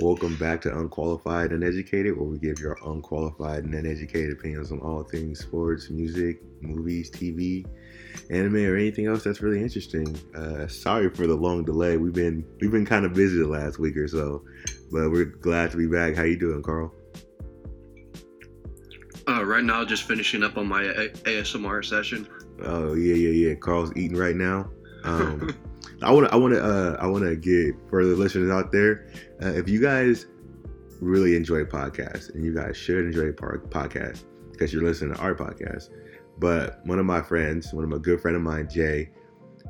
Welcome back to Unqualified and Educated, where we give your unqualified and uneducated opinions on all things sports, music, movies, TV, anime, or anything else that's really interesting. Uh, sorry for the long delay. We've been we've been kind of busy the last week or so, but we're glad to be back. How you doing, Carl? Uh, right now, just finishing up on my A- ASMR session. Oh yeah, yeah, yeah. Carl's eating right now. Um, I want to, I want to, uh, I want to get for the listeners out there. Uh, if you guys really enjoy podcasts, and you guys should enjoy podcasts because you're listening to our podcast. But one of my friends, one of my good friend of mine, Jay,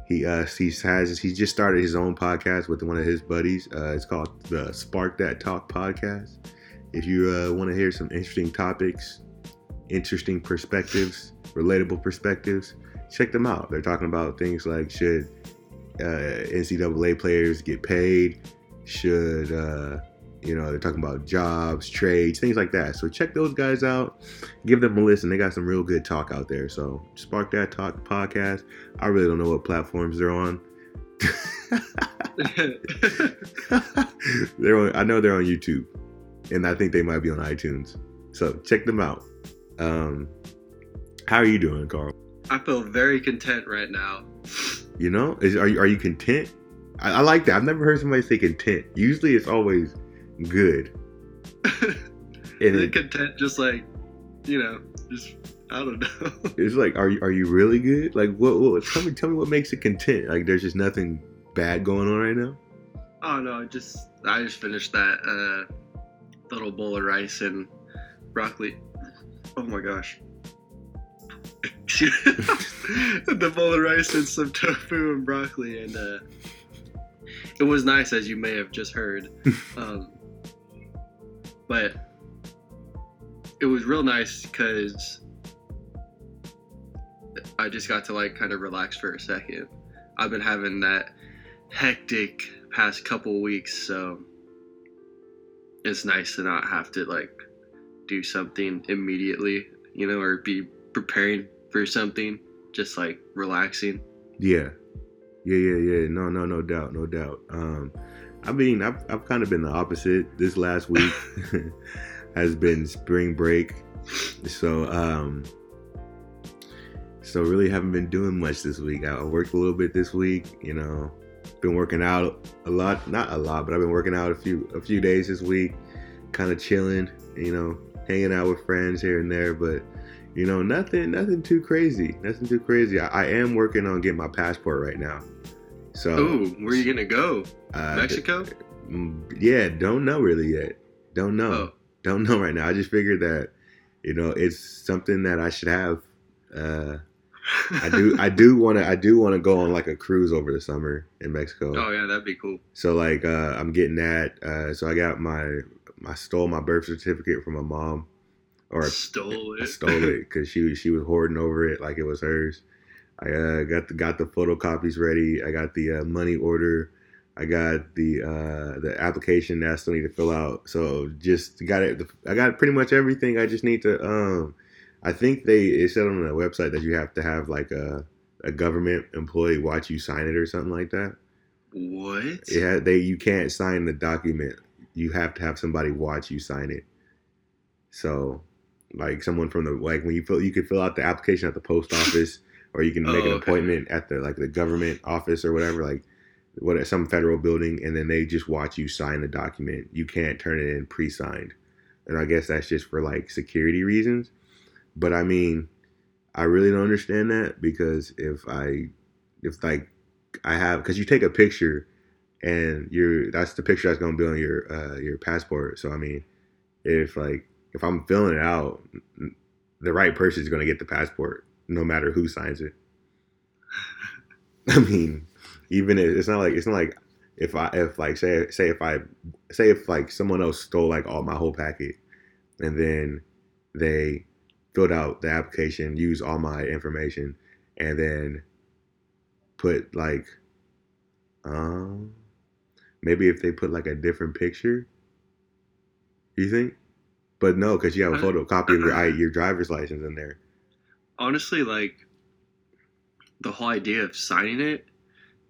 he uh, he has he just started his own podcast with one of his buddies. Uh, it's called the Spark That Talk podcast. If you uh, want to hear some interesting topics, interesting perspectives, relatable perspectives, check them out. They're talking about things like should NCAA players get paid? Should uh, you know they're talking about jobs, trades, things like that. So check those guys out. Give them a listen. They got some real good talk out there. So spark that talk podcast. I really don't know what platforms they're on. they're on. I know they're on YouTube, and I think they might be on iTunes. So check them out. Um, how are you doing, Carl? I feel very content right now. You know, is are you are you content? I, I like that. I've never heard somebody say content. Usually, it's always good. and it, content, just like you know, just I don't know. it's like, are you are you really good? Like, what, what? Tell me, tell me what makes it content. Like, there's just nothing bad going on right now. Oh no, just I just finished that uh, little bowl of rice and broccoli. Oh my gosh. the bowl of rice and some tofu and broccoli, and uh, it was nice, as you may have just heard. Um, but it was real nice because I just got to like kind of relax for a second. I've been having that hectic past couple weeks, so it's nice to not have to like do something immediately, you know, or be preparing for something, just like relaxing. Yeah. Yeah, yeah, yeah. No, no, no doubt, no doubt. Um, I mean, I've, I've kind of been the opposite. This last week has been spring break. So, um, so really haven't been doing much this week. I worked a little bit this week, you know, been working out a lot, not a lot, but I've been working out a few, a few days this week, kind of chilling, you know, hanging out with friends here and there, but you know, nothing, nothing too crazy. Nothing too crazy. I, I am working on getting my passport right now. So, Ooh, where are you gonna go? Uh, Mexico? Mm, yeah, don't know really yet. Don't know. Oh. Don't know right now. I just figured that, you know, it's something that I should have. Uh, I do. I do want to. I do want to go on like a cruise over the summer in Mexico. Oh yeah, that'd be cool. So like, uh, I'm getting that. Uh, so I got my. I stole my birth certificate from my mom or stole it. stole it because she she was hoarding over it like it was hers. I uh, got the got the photocopies ready. I got the uh, money order. I got the uh, the application that I still need to fill out. So just got it. I got pretty much everything. I just need to. Um, I think they it said on the website that you have to have like a a government employee watch you sign it or something like that. What? Yeah, they you can't sign the document. You have to have somebody watch you sign it. So like someone from the like when you fill you could fill out the application at the post office or you can make oh, an appointment okay. at the like the government office or whatever like what at some federal building and then they just watch you sign the document. You can't turn it in pre-signed. And i guess that's just for like security reasons. But i mean i really don't understand that because if i if like i have because you take a picture and you're that's the picture that's going to be on your uh your passport. So i mean if like if I'm filling it out, the right person is going to get the passport, no matter who signs it. I mean, even if it's not like it's not like if I if like say say if I say if like someone else stole like all my whole packet, and then they filled out the application, used all my information, and then put like um maybe if they put like a different picture, you think? But no, because you have a photocopy of your your driver's license in there. Honestly, like the whole idea of signing it.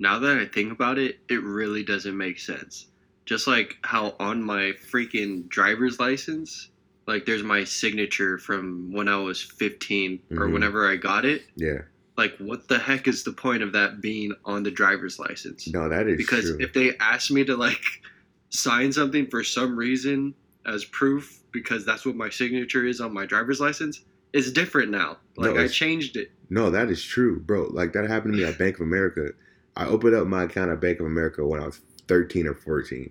Now that I think about it, it really doesn't make sense just like how on my freaking driver's license, like there's my signature from when I was 15 or Mhm. whenever I got it. Yeah. Like, what the heck is the point of that being on the driver's license? No, that is because true. if they ask me to like sign something for some reason as proof because that's what my signature is on my driver's license, it's different now. No, Like I changed it. No, that is true, bro. Like that happened to me at Bank of America. I opened up my account at Bank of America when I was 13 or 14,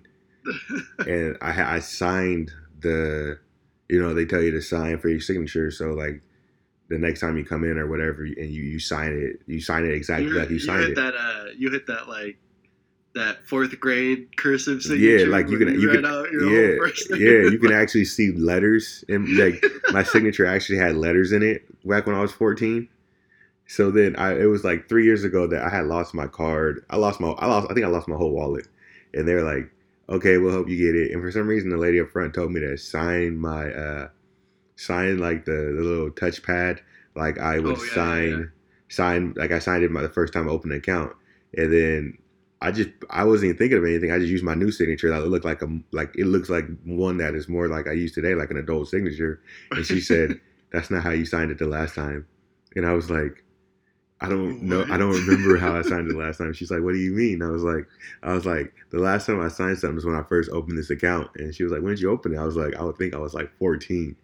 and I I signed the, you know, they tell you to sign for your signature. So like, the next time you come in or whatever, and you you sign it, you sign it exactly you, like you you signed hit it. that. Uh, you hit that like that fourth grade cursive signature. like, you can- you write can- out your yeah, yeah, you can actually see letters, and like my signature actually had letters in it back when I was 14. So then I it was like three years ago that I had lost my card. I lost my I lost I think I lost my whole wallet. And they're like, okay, we'll help you get it. And for some reason the lady up front told me to sign my uh sign like the, the little touchpad. Like I would Oh, yeah, yeah, sign yeah. sign like I signed it my the first time I opened an account. And then I just I wasn't even thinking of anything. I just used my new signature that looked like a like it looks like one that is more like I use today, like an adult signature. And she said, That's not how you signed it the last time. And I was like, I don't know. I don't remember how I signed it last time. She's like, "What do you mean?" I was like, "I was like, the last time I signed something was when I first opened this account." And she was like, "When did you open it?" I was like, "I would think I was like 14."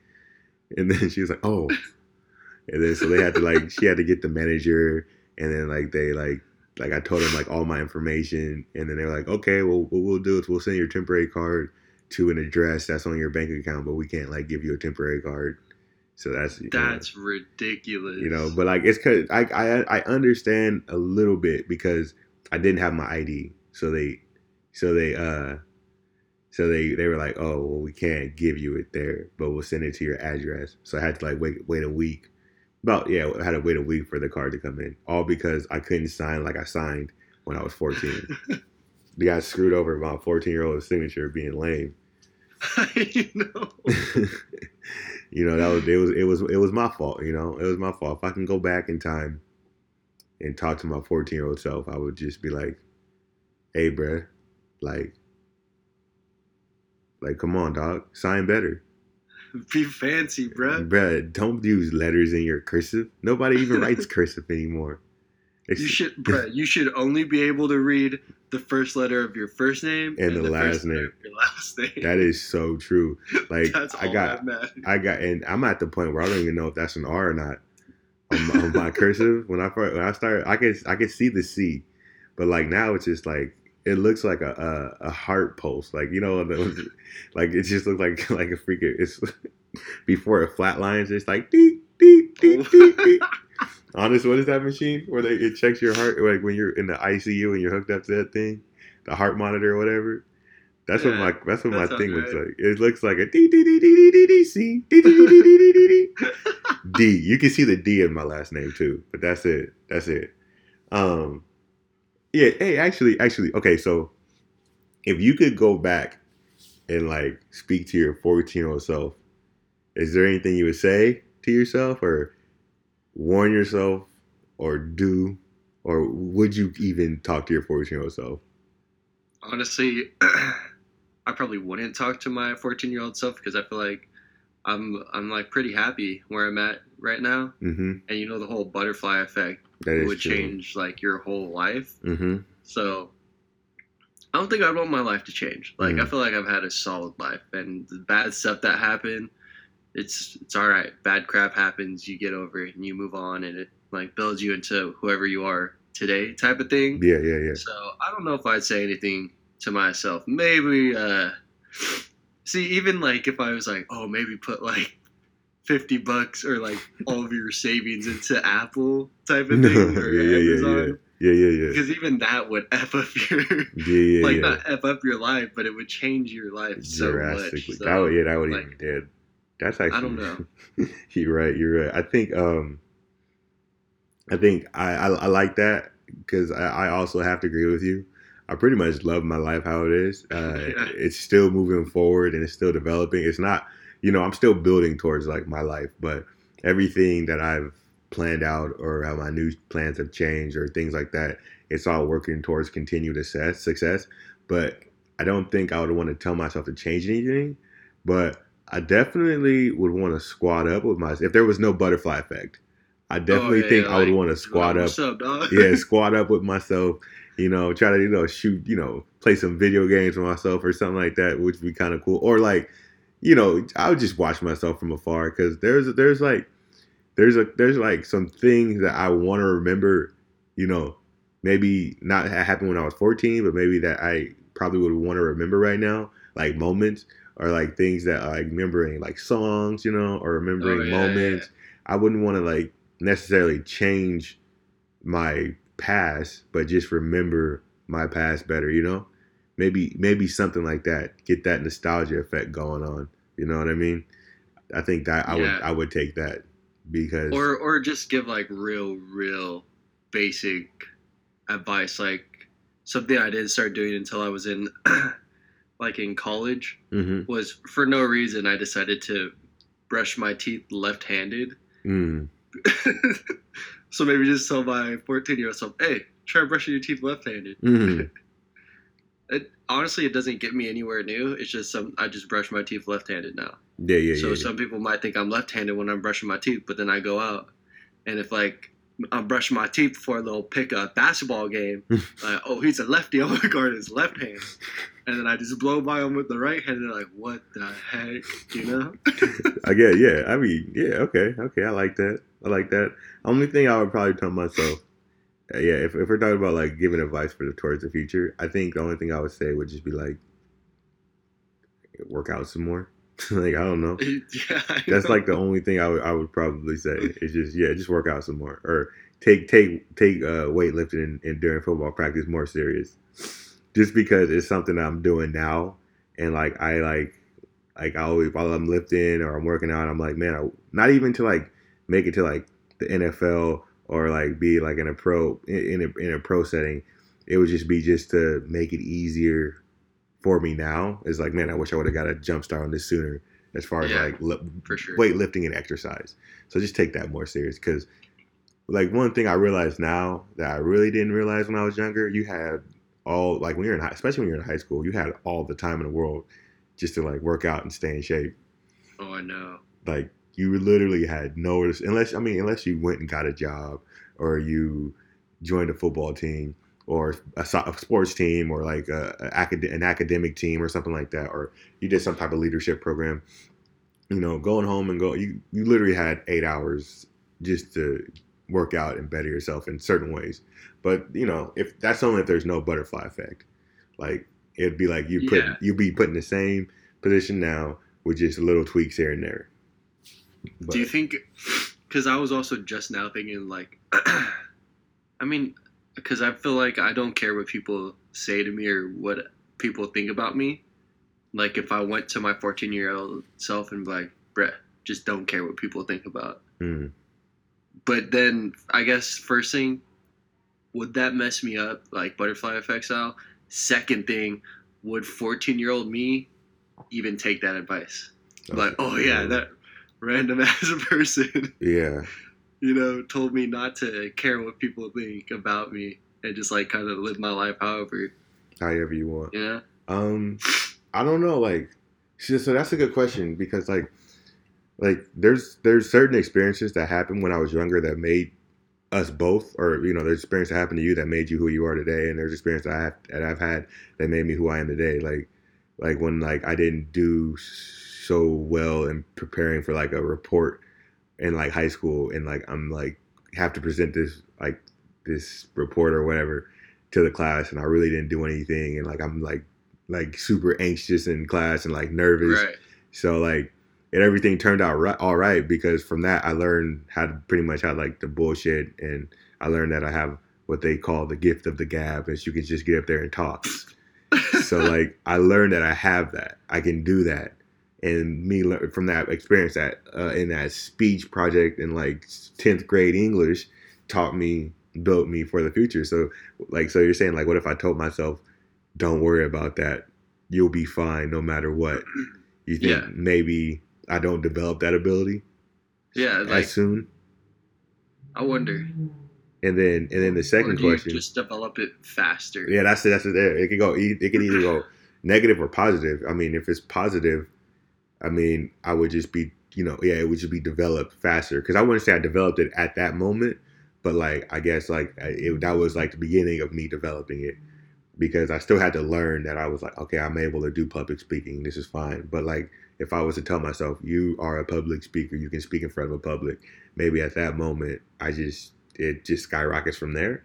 And then she was like, "Oh." And then so they had to like she had to get the manager, and then like they like like I told them like all my information, and then they were like, "Okay, well what we'll do is we'll send your temporary card to an address that's on your bank account, but we can't like give you a temporary card." So that's you know, That's ridiculous. you know but like it's cause I, I i understand a little bit because i didn't have my id so they so they uh so they they were like oh well we can't give you it there but we'll send it to your address so i had to like wait wait a week about yeah i had to wait a week for the card to come in all because i couldn't sign like i signed when i was 14 the guy screwed over my 14 year old signature being lame. I know. you know that was it was it was it was my fault you know? It was my fault. If i can go back in time and talk to my 14 year old self i would just be like hey bruh like like come on dog. Sign better Be fancy, bruh. bruh don't use letters in your cursive nobody even writes cursive anymore You should, bruh. You should only be able to read the first letter of your first name And the last first name. your last name. that is so true like i got that. I got, and I'm at the point where I don't even know if that's an R or not on my, on my cursive. When I first, when I started, I could I could see the C, but like now it's just like it looks like a a, a heart pulse, like you know, the- like it just looks like like a freaking. It's before it flatlines, it's like deep deep deep deep. deep. Honest, what is that machine where they it checks your heart like when you're in the ICU and you're hooked up to that thing, the heart monitor or whatever. That's what my that's what that my thing looks like. It looks like a D D D D D D D C D D D D D D D D D. You can see the D in my last name too, but that's it. That's it. Um, yeah. Hey, actually, actually, okay. So, if you could go back and like speak to your 14 year old self, is there anything you would say to yourself, or warn yourself, or do, or would you even talk to your 14 year old self? Honestly, I probably wouldn't talk to my 14 year old self because I feel like I'm I'm like pretty happy where I'm at right now, Mm-hmm. and you know the whole butterfly effect That would true. change like your whole life. Mm-hmm. So I don't think I'd want my life to change. Like I Mm. feel like I've had a solid life, and the bad stuff that happened, it's it's all right. Bad crap happens, you get over it, and you move on, and it like builds you into whoever you are today, type of thing. Yeah, yeah, yeah. So I don't know if I'd say anything to myself. Maybe uh see even like if I was like, oh maybe put like fifty bucks or like all of your savings into Apple type of thing or yeah, yeah, yeah, Amazon. Yeah, yeah, yeah. Because even that would F up your Yeah, yeah, like yeah. not F up your life, but it would change your life so drastically. So, that would, yeah, that would like, even did. That's actually. I don't know. you're right. You're right. I think. Um. I think I I, I like that because I, I also have to agree with you. I pretty much love my life how it is. Uh, Yeah. It's still moving forward and it's still developing. It's not, you know, I'm still building towards like my life, but everything that I've planned out or how my new plans have changed or things like that, it's all working towards continued success. Success, but I don't think I would want to tell myself to change anything, but I definitely would want to squat up with myself if there was no butterfly effect. I oh, definitely Oh, yeah, think yeah, I would want to squat Like, up up, dog? yeah, squat up with myself, you know, try to, you know, shoot, you know, play some video games with myself or something like that, which would be kind of cool. Or like, you know, I would just watch myself from afar because there's there's like there's a there's like some things that I want to remember, you know, maybe not ha- happened when I was 14, but maybe that I probably would want to remember right now, like moments or like things that I like remembering, like songs, you know, or remembering Oh, yeah, moments. I wouldn't want to like necessarily change my past, but just remember my past better, you know? Maybe maybe something like that. Get that nostalgia effect going on. You know what I mean? I think that I would I would take that because or or just give like real real basic advice like something i didn't start doing until i was in like in college Mhm. was for no reason i decided to brush my teeth left-handed Mm. so maybe just tell my 14 year old self hey try brushing your teeth left-handed Mhm. honestly it doesn't get me anywhere new it's just some i just brush my teeth left-handed now Yeah, yeah, yeah. so yeah. some people might think I'm left-handed when I'm brushing my teeth, but then I go out, and if like I'm brushing my teeth before they'll pick a basketball game, like oh he's a lefty, I'm gonna guard his left hand, and then I just blow by him with the right hand, and they're like what the heck, you know? I get, yeah. I mean, yeah, okay, okay. I like that. I like that. Only thing I would probably tell myself, yeah, if, if we're talking about like giving advice for the towards the future, I think the only thing I would say would just be like, work out some more. like I don't know. yeah, I That's know. like the only thing I would I would probably say. It's just yeah, just work out some more or take take take uh, weightlifting and, and during football practice more serious. Just because it's something I'm doing now, and like I like like I always while I'm lifting or I'm working out, I'm like man, I, not even to like make it to like the NFL or like be like in a pro in a, in a pro setting. It would just be just to make it easier for me now. It's like man, I wish I would have got a jump start on this sooner as far as Yeah, like li- sure. weightlifting and exercise. So just take that more serious because, like, one thing I realize now that I really didn't realize when I was younger, you had all like when you're in high, especially when you're in high school, you had all the time in the world just to like work out and stay in shape. Oh, I know. Like you literally had no unless I mean unless you went and got a job or you joined a football team or a, a sports team or like a, a acad- an academic team or something like that or you did some type of leadership program you know going home and go you, you literally had eight hours just to work out and better yourself in certain ways. But you know if that's only if there's no butterfly effect. Like it'd be like you put Yeah. you'd be put in the same position now with just little tweaks here and there but, Do you think? Because I was also just now thinking, like, I mean, because I feel like I don't care what people say to me or what people think about me. Like, if I went to my 14 year old self and be like, Brett, just don't care what people think about. mm, But then, I guess, first thing, would that mess me up, like butterfly effect style? Second thing, would 14 year old me even take that advice? Like, oh yeah, that random ass person yeah you know, told me not to care what people think about me and just like kind of live my life however, however you want Yeah. Um, I don't know. Like, so that's a good question because like, like there's there's certain experiences that happened when I was younger that made us both, or you know, there's experience that happened to you that made you who you are today, and there's experience that I have that I've had that made me who I am today. Like, like when like I didn't do so well in preparing for like a report in like high school, and like I'm like have to present this like this report or whatever to the class, and I really didn't do anything, and like I'm like like super anxious in class and like nervous. Right. So like, and everything turned out right, all right because from that I learned how to pretty much how like the bullshit, and I learned that I have what they call the gift of the gab, is you can just get up there and talk. so like, I learned that I have that, I can do that, and me from that experience that uh, in that speech project in like tenth grade English taught me built me for the future. So like, so you're saying like, what if I told myself, don't worry about that, you'll be fine no matter what. You think Yeah. maybe I don't develop that ability Yeah, like as soon? I wonder. And then and then the second question. just develop it faster? yeah, that's it. That's it. It could go. It could either go negative or positive. I mean, if it's positive, I mean, I would just be, you know, yeah, it would just be developed faster. Because I wouldn't say I developed it at that moment, but like I guess like it, that was like the beginning of me developing it because I still had to learn that I was like, okay, I'm able to do public speaking. This is fine. But like, if I was to tell myself, you are a public speaker, you can speak in front of a public, maybe at that moment, I just, it just skyrockets from there.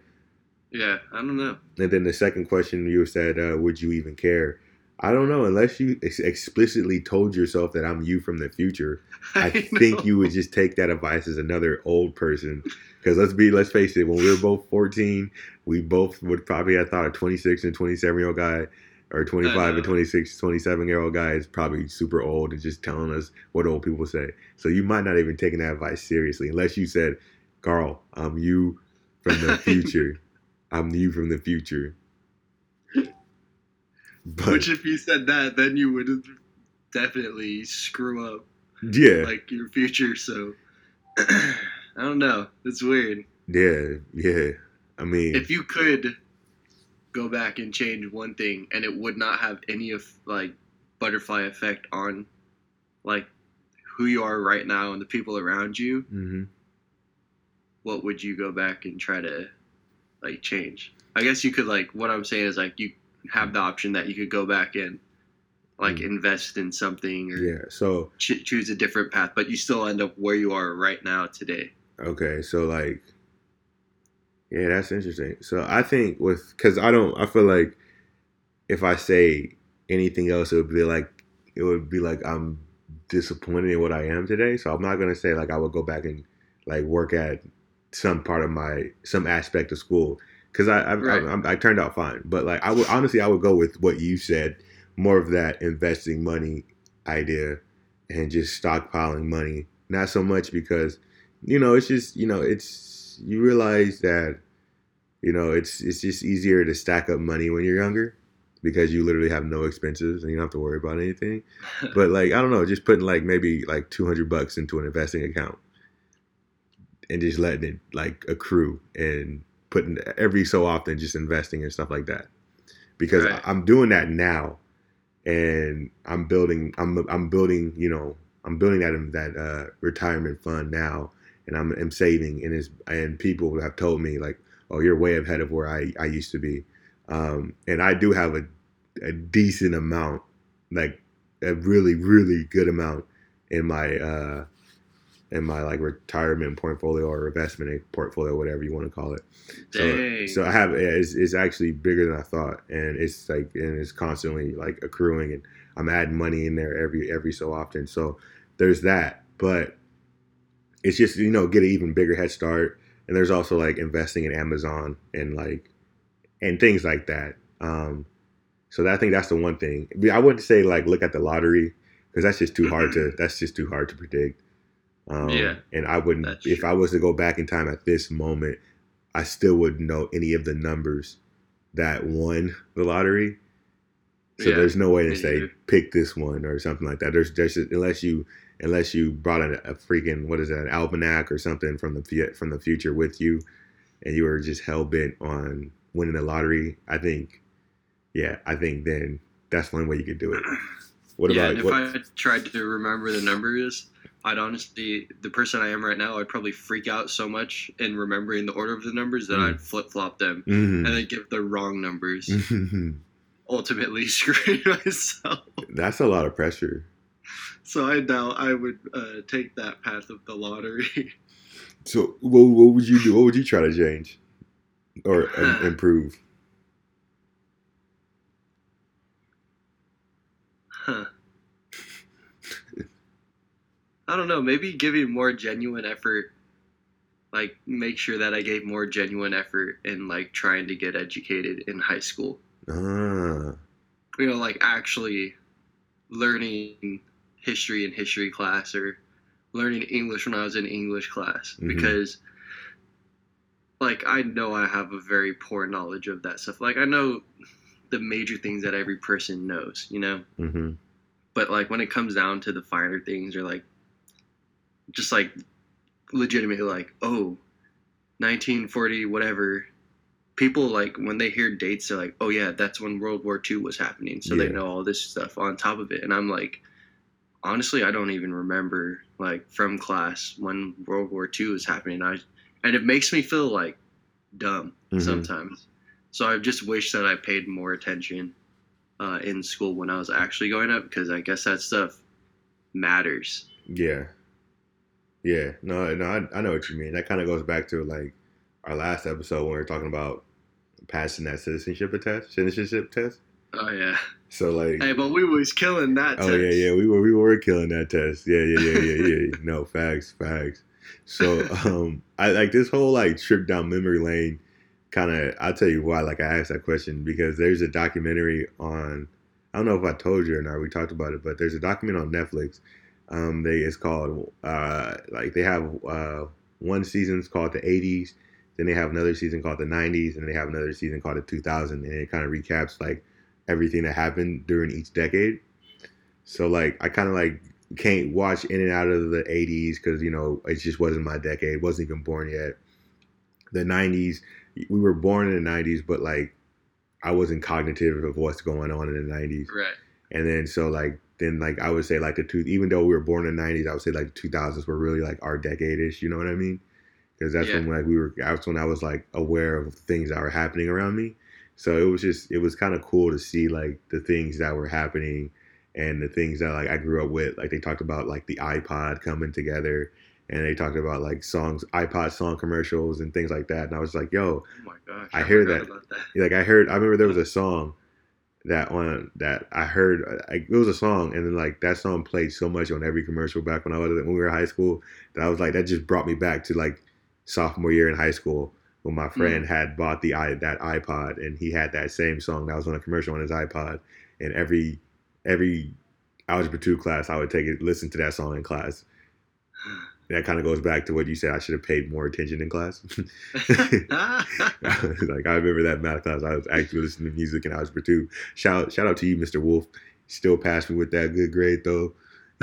Yeah, I don't know. And then the second question you said, uh, would you even care? I don't know. Unless you ex- explicitly told yourself that I'm you from the future, I, I think you would just take that advice as another old person. Because let's be, let's face it, when we were both 14, we both would probably have thought a 26 and 27 year old guy or 25 and 26, 27 year old guy is probably super old and just telling us what old people say. So you might not even taking that advice seriously unless you said, Carl, I'm you from the future. I'm you from the future. But, Which, if you said that, then you would definitely screw up. Yeah. Like your future. So I don't know. It's weird. Yeah. Yeah. I mean, if you could go back and change one thing and it would not have any of like butterfly effect on like who you are right now and the people around you, mm-hmm. what would you go back and try to like change? I guess you could like what I'm saying is like you have the option that you could go back and like mm. invest in something or yeah so ch- choose a different path but you still end up where you are right now today. Okay so like yeah that's interesting. So i think with because i don't i feel like if i say anything else it would be like it would be like i'm disappointed in what i am today. So i'm not going to say like i would go back and like work at some part of my some aspect of school because I I, right. I, I turned out fine. But like I would honestly, I would go with what you said, more of that investing money idea, and just stockpiling money. Not so much because, you know, it's just you know it's you realize that, you know, it's it's just easier to stack up money when you're younger because you literally have no expenses and you don't have to worry about anything. but like I don't know, just putting like maybe like two hundred bucks into an investing account and just letting it like accrue and putting every so often just investing and stuff like that because right. I'm doing that now and I'm building I'm I'm building you know I'm building that that uh, retirement fund now and I'm, I'm saving and is and people have told me like oh you're way ahead of where I, I used to be um, and I do have a, a decent amount like a really really good amount in my uh, in my like retirement portfolio or investment portfolio, whatever you want to call it. So, so I have it's, it's actually bigger than I thought, and it's like and it's constantly like accruing, and I'm adding money in there every every so often. So there's that, but it's just you know get an even bigger head start, and there's also like investing in Amazon and like and things like that. Um, so I think that's the one thing. I wouldn't say like look at the lottery because that's just too hard to that's just too hard to predict. Um, yeah. And I wouldn't, if I was to go back in time at this moment, I still wouldn't know any of the numbers that won the lottery. So yeah, there's no way to say pick this one or something like that. There's just unless you unless you brought a, a freaking what is that an almanac or something from the from the future with you, and you were just hell bent on winning the lottery. I think, yeah, I think then that's one way you could do it. What yeah, about if what, I tried to remember the numbers? I'd honestly, the person I am right now, I'd probably freak out so much in remembering the order of the numbers that mm. I'd flip flop them mm-hmm. and then give the wrong numbers. Ultimately, screwing myself. That's a lot of pressure. So I doubt I would uh, take that path of the lottery. So what, what would you do? What would you try to change or improve? Huh. I don't know, maybe giving more genuine effort, like make sure that I gave more genuine effort in like trying to get educated in high school. Ah. You know, like actually learning history in history class or learning English when I was in English class mm-hmm. because like I know I have a very poor knowledge of that stuff. Like I know the major things that every person knows, you know. Mm-hmm. But like when it comes down to the finer things or like just like legitimately like, oh, 1940 whatever people like when they hear dates, they're like, "Oh yeah, that's when World War II was happening," so they know all this stuff on top of it. And I'm like, honestly, I don't even remember like from class when World War II was happening. I and it makes me feel like dumb Mhm. sometimes. So I just wish that I paid more attention uh, in school when I was actually going up because I guess that stuff matters. Yeah. Yeah. No, no, I, I know what you mean. That kind of goes back to like our last episode when we were talking about passing that citizenship test, citizenship test. Oh yeah. So like, Hey, but we was killing that. oh test. yeah, yeah, we were we were killing that test. Yeah, yeah, yeah, yeah, yeah. no facts, facts. So um, I like this whole like trip down memory lane. Kind of, I'll tell you why. Like I asked that question because there's a documentary on. I don't know if I told you or not. We talked about it, but there's a document on Netflix. Um, they it's called uh, like they have uh, one season's called the 80s, then they have another season called the 90s, and they have another season called the 2000, and it kind of recaps like everything that happened during each decade. So like I kind of like can't watch in and out of the 80s because you know it just wasn't my decade, wasn't even born yet. The 90s, we were born in the 90s, but like I wasn't cognitive of what's going on in the 90s. Right. And then so like then like I would say like the two even though we were born in the nineties, I would say like the two thousands were really like our decade ish, you know what I mean? Because that's when like we were that's when I was like aware of things that were happening around me. So it was just it was kind of cool to see like the things that were happening and the things that like I grew up with. Like they talked about like the iPod coming together and they talked about like songs iPod song commercials and things like that. And I was like, yo, Oh my gosh. I hear that. That. like I heard, I remember there was a song that one that I heard. Uh, like, it was a song, and then like that song played so much on every commercial back when I was when we were in high school that I was like that just brought me back to like sophomore year in high school when my hmm. friend had bought the i that iPod and he had that same song that was on a commercial on his iPod, and every every algebra two class I would take it listen to that song in class. That kind of goes back to what you said. I should have paid more attention in class. like I remember that math class. I was actually listening to music in algebra two. Shout shout out to you, Mr. Wolf. Still passed me with that good grade though.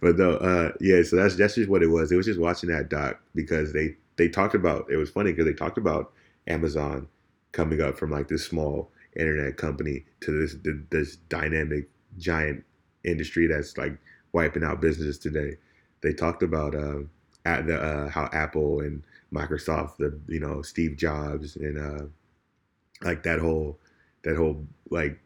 but though, uh, yeah. So that's that's just what it was. It was just watching that doc because they they talked about. It was funny because they talked about Amazon coming up from like this small internet company to this this dynamic giant industry that's like wiping out businesses today. They talked about uh, at the uh, how Apple and Microsoft, the you know Steve Jobs and uh, like that whole that whole like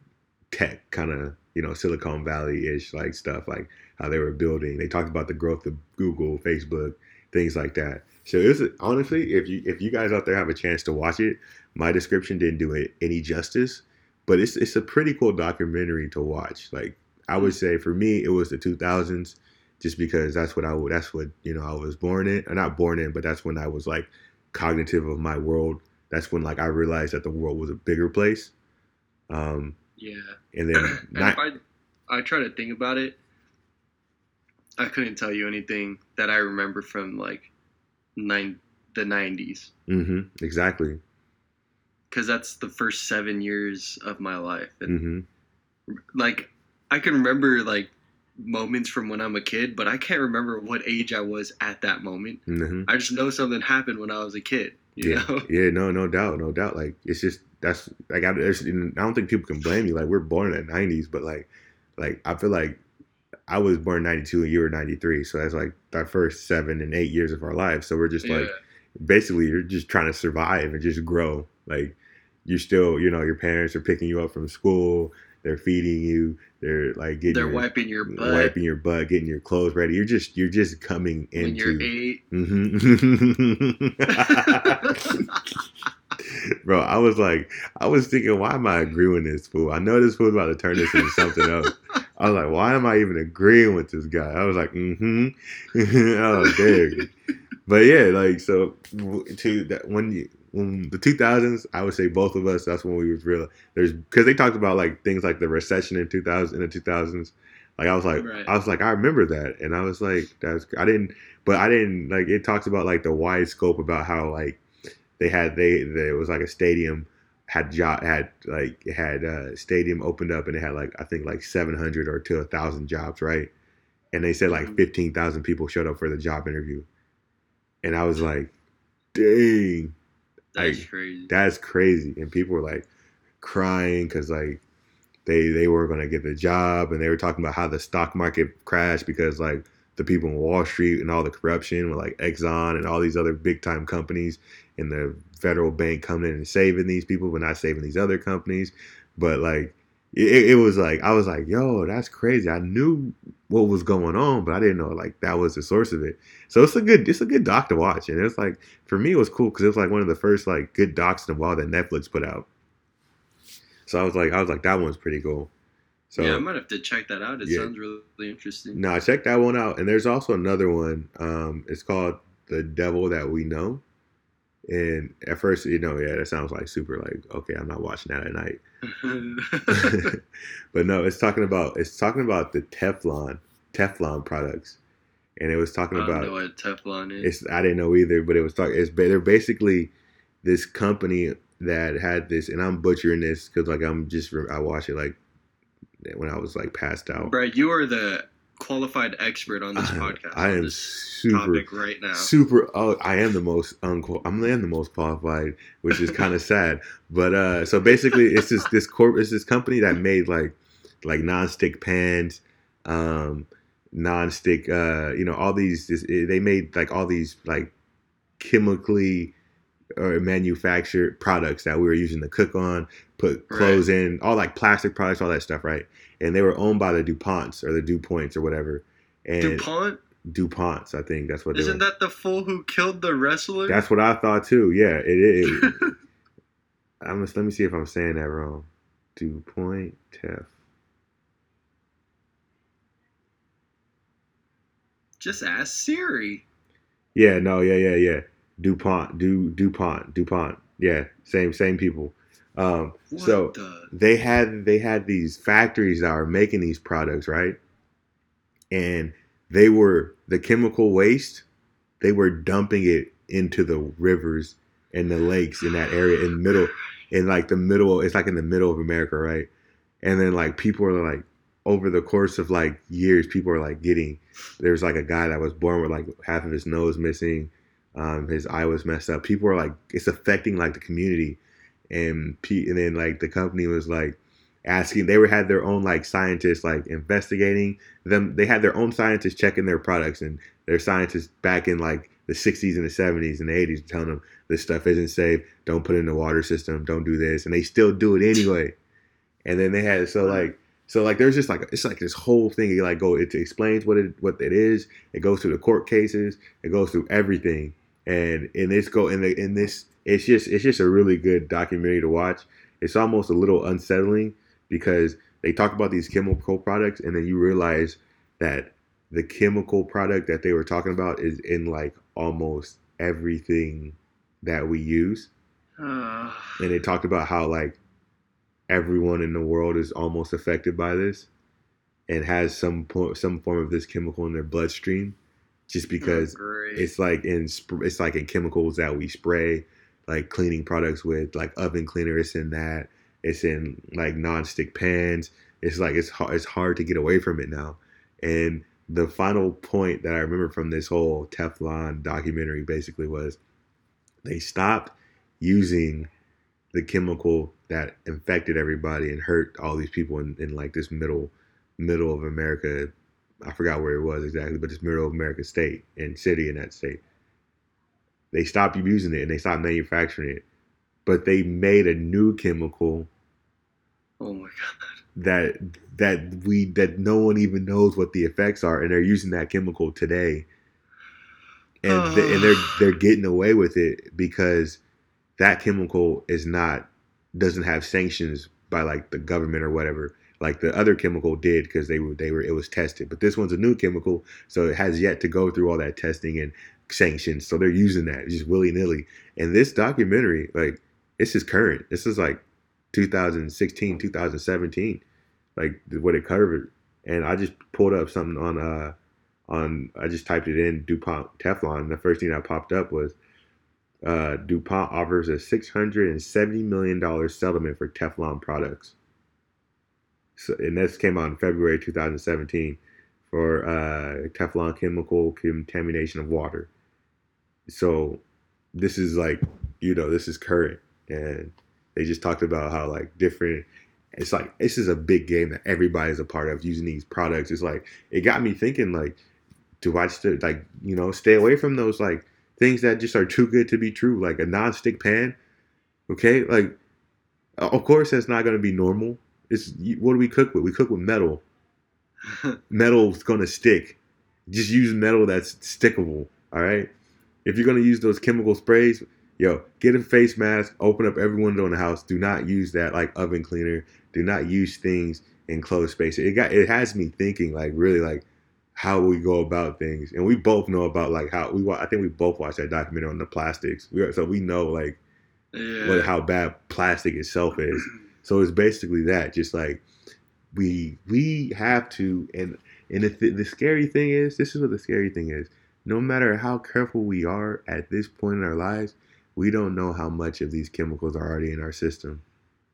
tech kind of you know Silicon Valley ish like stuff like how they were building. They talked about the growth of Google, Facebook, things like that. So it was honestly, if you if you guys out there have a chance to watch it, my description didn't do it any justice, but it's it's a pretty cool documentary to watch. Like I would say for me, it was the 2000s just because that's what I would that's what you know I was born in or not born in but that's when I was like cognitive of my world. That's when like I realized that the world was a bigger place. Um yeah. and then And not, I, I try to think about it, I couldn't tell you anything that I remember from like nine the '90s Mm-hmm, exactly. Because that's the first seven years of my life, and hmm like I can remember like moments from when I'm a kid, but I can't remember what age I was at that moment. hmm I just know something happened when I was a kid. You yeah know? yeah no no doubt no doubt like it's just that's like I, there's, I don't think people can blame you like we're born in the 90s but like like I feel like I was born 92 and you were 93 so that's like our first seven and eight years of our lives so we're just yeah. like basically you're just trying to survive and just grow. Like you're still, you know, your parents are picking you up from school, they're feeding you, they're like getting They're your, wiping your butt wiping your butt, getting your clothes ready. You're just you're just coming when you're into eight. Mhm. Bro, I was like, I was thinking, why am I agreeing with this fool? I know this fool's about to turn this into something else. I was like, why am I even agreeing with this guy? I was like, mm-hmm. oh, dang. But yeah, like so to that when you when the 2000s, I would say both of us. That's when we was real. There's because they talked about like things like the recession in 2000 in the 2000s. Like I was like, Right. I was like, I remember that, and I was like, that's I didn't, but I didn't like. It talks about like the wide scope about how like they had they there was like a stadium had job had like had uh stadium opened up and it had like I think like 700 or to a thousand jobs right, and they said like Mhm. 15,000 people showed up for the job interview, and I was like, dang. That's like, crazy. That's crazy, and people were like crying because like they they were gonna get the job, and they were talking about how the stock market crashed because like the people in Wall Street and all the corruption with like Exxon and all these other big time companies and the federal bank coming in and saving these people, but not saving these other companies. But like it, it, was like I was like, yo, that's crazy. I knew what was going on, but I didn't know like that was the source of it. So it's a good it's a good doc to watch, and it's like for me it was cool because it was like one of the first like good docs in a while that Netflix put out. So I was like I was like that one's pretty cool. So yeah, I might have to check that out. It yeah. sounds really, really interesting. No, check that one out. And there's also another one. Um, it's called The Devil That We Know. And at first, you know, yeah, that sounds like super like, okay, I'm not watching that at night. but no, it's talking about it's talking about the Teflon Teflon products, and it was talking I don't about know what Teflon is. it's I didn't know either, but it was talking. It's they're basically this company that had this, and I'm butchering this because like I'm just I watched it like when I was like passed out. Brad, you are the qualified expert on this I, podcast. I am super topic right now. super oh i am the most unqual i'm the most qualified which is kind of sad but uh so basically it's this this corp it's this company that made like like non-stick pans um non-stick uh you know all these this, they made like all these like chemically or manufactured products that we were using to cook on put clothes right. in all like plastic products all that stuff right and they were owned by the duponts or the dupoints or whatever and dupont DuPonts, I think that's what. Isn't that the fool who killed the wrestler? That's what I thought too. Yeah, it is. I'm just, let me see if I'm saying that wrong. DuPont Tef. Just ask Siri. Yeah, no, yeah, yeah, yeah. DuPont, Du DuPont, DuPont. Yeah, same same people. Um, so the? they had they had these factories that are making these products, right? And they were the chemical waste they were dumping it into the rivers and the lakes in that area in the middle in like the middle it's like in the middle of america right and then like people are like over the course of like years people are like getting there's like a guy that was born with like half of his nose missing um, his eye was messed up. People are like it's affecting like the community. And P, and then like the company was like asking they were had their own like scientists like investigating them. They had their own scientists checking their products and their scientists back in like the 60s and the 70s and the 80s telling them this stuff isn't safe. Don't put it in the water system. Don't do this. And they still do it anyway. And then they had so like so like there's just like it's like this whole thing like go it explains what it what it is. It goes through the court cases. It goes through everything and in this go in the in this it's just it's just a really good documentary to watch. It's almost a little unsettling because they talk about these chemical products and then you realize that the chemical product that they were talking about is in like almost everything that we use. Uh, and they talked about how like everyone in the world is almost affected by this and has some po- some form of this chemical in their bloodstream just oh, because oh, it's like in it's like in chemicals that we spray like cleaning products with like oven cleaner it's in that it's in like non-stick pans. It's like it's hard, it's hard to get away from it now. And the final point that I remember from this whole Teflon documentary basically was they stopped using the chemical that infected everybody and hurt all these people in, in like this middle middle of America. I forgot where it was exactly, but it's middle of America state and city in that state. They stopped using it and they stopped manufacturing it but they made a new chemical. Oh my god! That that we that no one even knows what the effects are, and they're using that chemical today, and uh. they, and they're they're getting away with it because that chemical is not doesn't have sanctions by like the government or whatever like the other chemical did because they were they were it was tested but this one's a new chemical so it has yet to go through all that testing and sanctions so they're using that just willy-nilly and this documentary like this is current. This is like 2016, 2017, like what it covered. And I just pulled up something on uh on I just typed it in DuPont Teflon. And the first thing that popped up was uh, DuPont offers a $670 million settlement for Teflon products. So, and this came out in February 2017 for uh, Teflon chemical contamination of water. So this is like you know, this is current, and they just talked about how like different. It's like this is a big game that everybody's a part of using these products. It's like it got me thinking like, do I still like you know stay away from those like things that just are too good to be true, like a non-stick pan. Okay, like of course that's not going to be normal. It's what do we cook with? We cook with metal. Metal's to stick. Just use metal that's stickable. All right. If you're to use those chemical sprays, yo, get a face mask. Open up every window in the house. Do not use that like oven cleaner. Do not use things in closed spaces. It got it has me thinking like really like how we go about things, and we both know about like how we. I think we both watched that documentary on the plastics, we, so we know like yeah. what how bad plastic itself is. So it's basically that, just like we we have to, and and the, th- the scary thing is, this is what the scary thing is. No matter how careful we are at this point in our lives, we don't know how much of these chemicals are already in our system.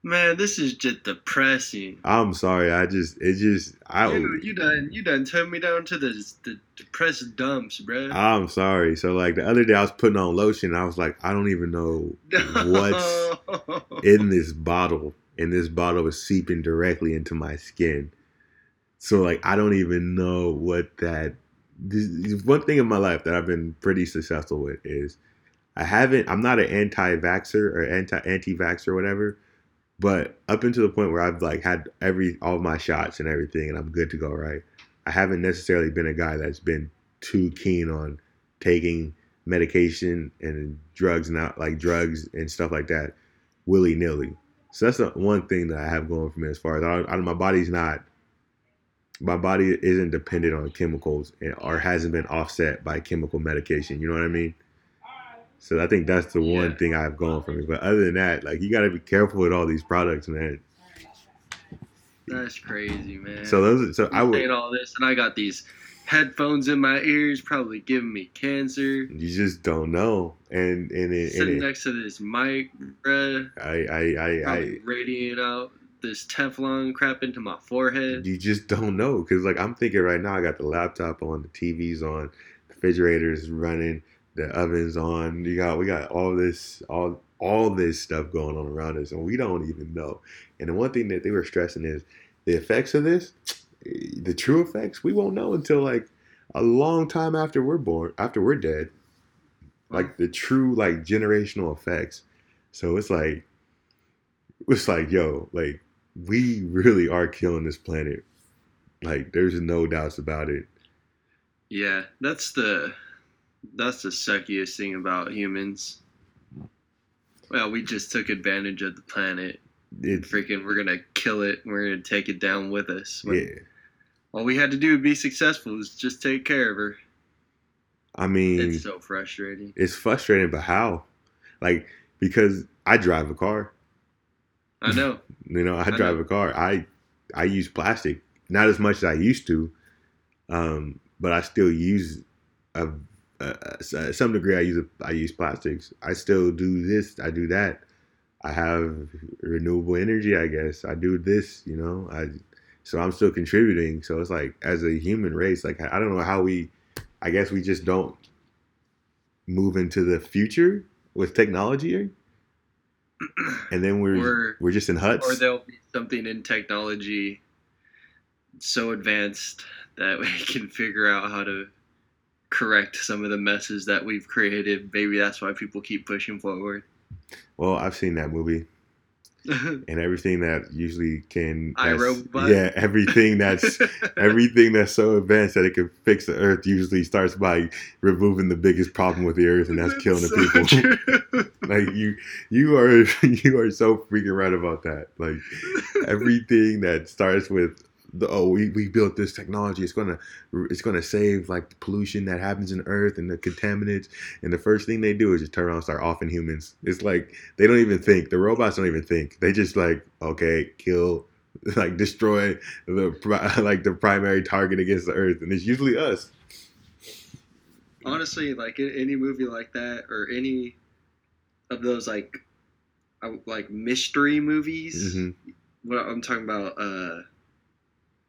Man, this is just depressing. I'm sorry. I just it just I you, you done you done turned me down to the the depressed dumps, bro. I'm sorry. So like the other day I was putting on lotion. I was like, I don't even know what's in this bottle, and this bottle was seeping directly into my skin. So like I don't even know what that. This, one thing in my life that I've been pretty successful with is I haven't. I'm not an anti-vaxer or anti anti-vaxxer or whatever but up until the point where I've like had every all my shots and everything, and I'm good to go, right? I haven't necessarily been a guy that's been too keen on taking medication and drugs, not like drugs and stuff like that, willy nilly. So that's the one thing that I have going for me as far as I, I, my body's not, my body isn't dependent on chemicals and, or hasn't been offset by chemical medication. You know what I mean? So I think that's the yeah. one thing I've gone from it. But other than that, like you got to be careful with all these products, man. That's crazy, man. So those, so I would all this, and I got these headphones in my ears, probably giving me cancer. You just don't know, and and it, sitting and it, next to this mic, bruh. I I I, I radiating out this Teflon crap into my forehead. You just don't know, cause like I'm thinking right now, I got the laptop on, the TV's on, the refrigerator's running the ovens on. You got we got all this all all this stuff going on around us, and we don't even know. And the one thing that they were stressing is the effects of this, the true effects, we won't know until like a long time after we're born, after we're dead. Like the true like generational effects. So it's like it's like, yo, like we really are killing this planet. Like there's no doubts about it. Yeah, that's the that's the suckiest thing about humans. Well, we just took advantage of the planet. It, Freaking, we're gonna kill it. We're gonna take it down with us. When, yeah. All we had to do to be successful was just take care of her. I mean, it's so frustrating. It's frustrating, but how? Like, because I drive a car. I know. you know, I, I drive know. a car. I I use plastic, not as much as I used to, um, but I still use a uh, uh, some degree, I use I use plastics. I still do this. I do that. I have renewable energy. I guess I do this. You know, I so I'm still contributing. So it's like as a human race, like I don't know how we. I guess we just don't move into the future with technology, and then we're or, we're just in huts. Or there'll be something in technology so advanced that we can figure out how to correct some of the messes that we've created. Maybe that's why people keep pushing forward. Well, I've seen that movie. and everything that usually can. Yeah, everything that's everything that's so advanced that it can fix the earth usually starts by removing the biggest problem with the earth and that's, that's killing so the people. like you you are you are so freaking right about that. Like everything that starts with the, oh we, we built this technology. It's gonna it's gonna save like the pollution that happens in earth and the contaminants. And the first thing they do is just turn around and start offing humans. It's like they don't even think the robots don't even think. They just like okay kill like destroy the like the primary target against the earth. And it's usually us. Honestly like any movie like that or any of those like uh, like mystery movies mm-hmm. what i'm talking about uh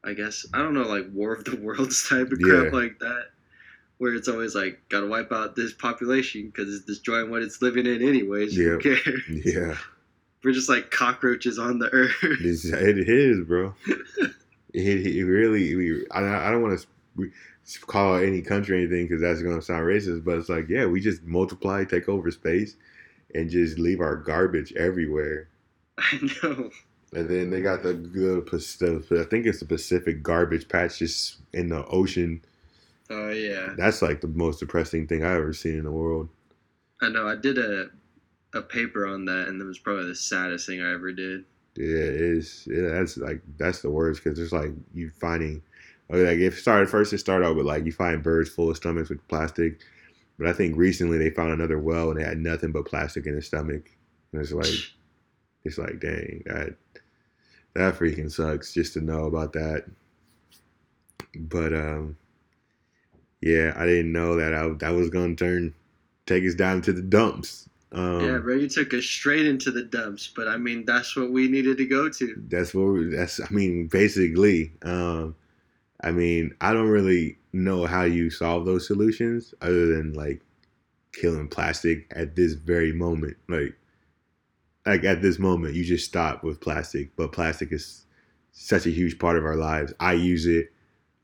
I guess I don't know, like War of the Worlds type of crap yeah. like that, where it's always like gotta wipe out this population because it's destroying what it's living in anyways. Yeah. Who cares? Yeah, We're just like cockroaches on the earth. it's, it is, bro. it, it really. We, I, I don't want to call any country anything because that's gonna sound racist, but it's like, yeah, we just multiply, take over space, and just leave our garbage everywhere. I know. And then they got the, the, the I think it's the Pacific garbage patch just in the ocean. Oh yeah. That's like the most depressing thing I've ever seen in the world. I know. I did a a paper on that, and it was probably the saddest thing I ever did. Yeah, it is. Yeah, that's like that's the worst because it's like you finding like if started first, it started out with like you find birds full of stomachs with plastic, but I think recently they found another well and they had nothing but plastic in its stomach, and it's like it's like dang that that freaking sucks just to know about that. But um, yeah, I didn't know that I that was gonna turn take us down to the dumps. Um, yeah, bro, you took us straight into the dumps, but I mean that's what we needed to go to. that's what we, that's I mean basically um I mean I don't really know how you solve those solutions other than like killing plastic at this very moment like like at this moment you just stop with plastic but plastic is such a huge part of our lives I use it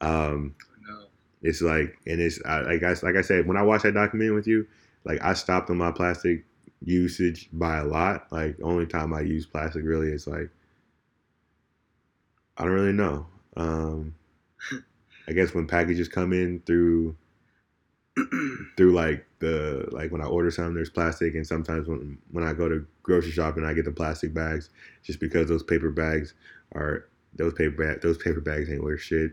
um No. it's like and it's I, like I like I said when I watched that documentary with you like I stopped on my plastic usage by a lot like only time I use plastic really is like I don't really know. Um, I guess when packages come in through through like the like when I order something, there's plastic, and sometimes when when I go to grocery shopping, I get the plastic bags just because those paper bags are those paper bag those paper bags ain't worth shit.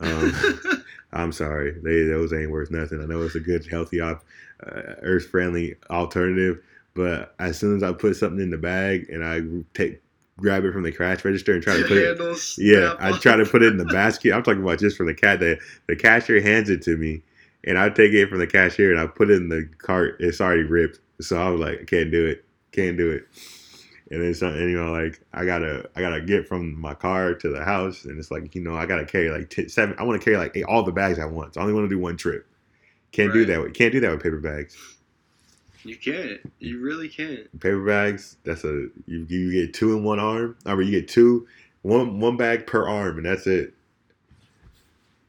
Um, I'm sorry, they those ain't worth nothing. I know it's a good, healthy, op, uh, earth friendly alternative, but as soon as I put something in the bag and I take grab it from the cash register and try to put it yeah, I try to put it in the basket. I'm talking about just for the cat. that the cashier hands it to me, and I take it from the cashier and I put it in the cart. It's already ripped, so I was like, I can't do it, can't do it. And then something, you know, like I gotta, I gotta get from my car to the house, and it's like, you know, I gotta carry like t- seven. I want to carry like eight, all the bags at once. I only want to do one trip. Can't do that. With, can't do that with paper bags. You can't. You really can't. Paper bags. That's a you, you get two in one arm. I mean, you get two, one one bag per arm, and that's it.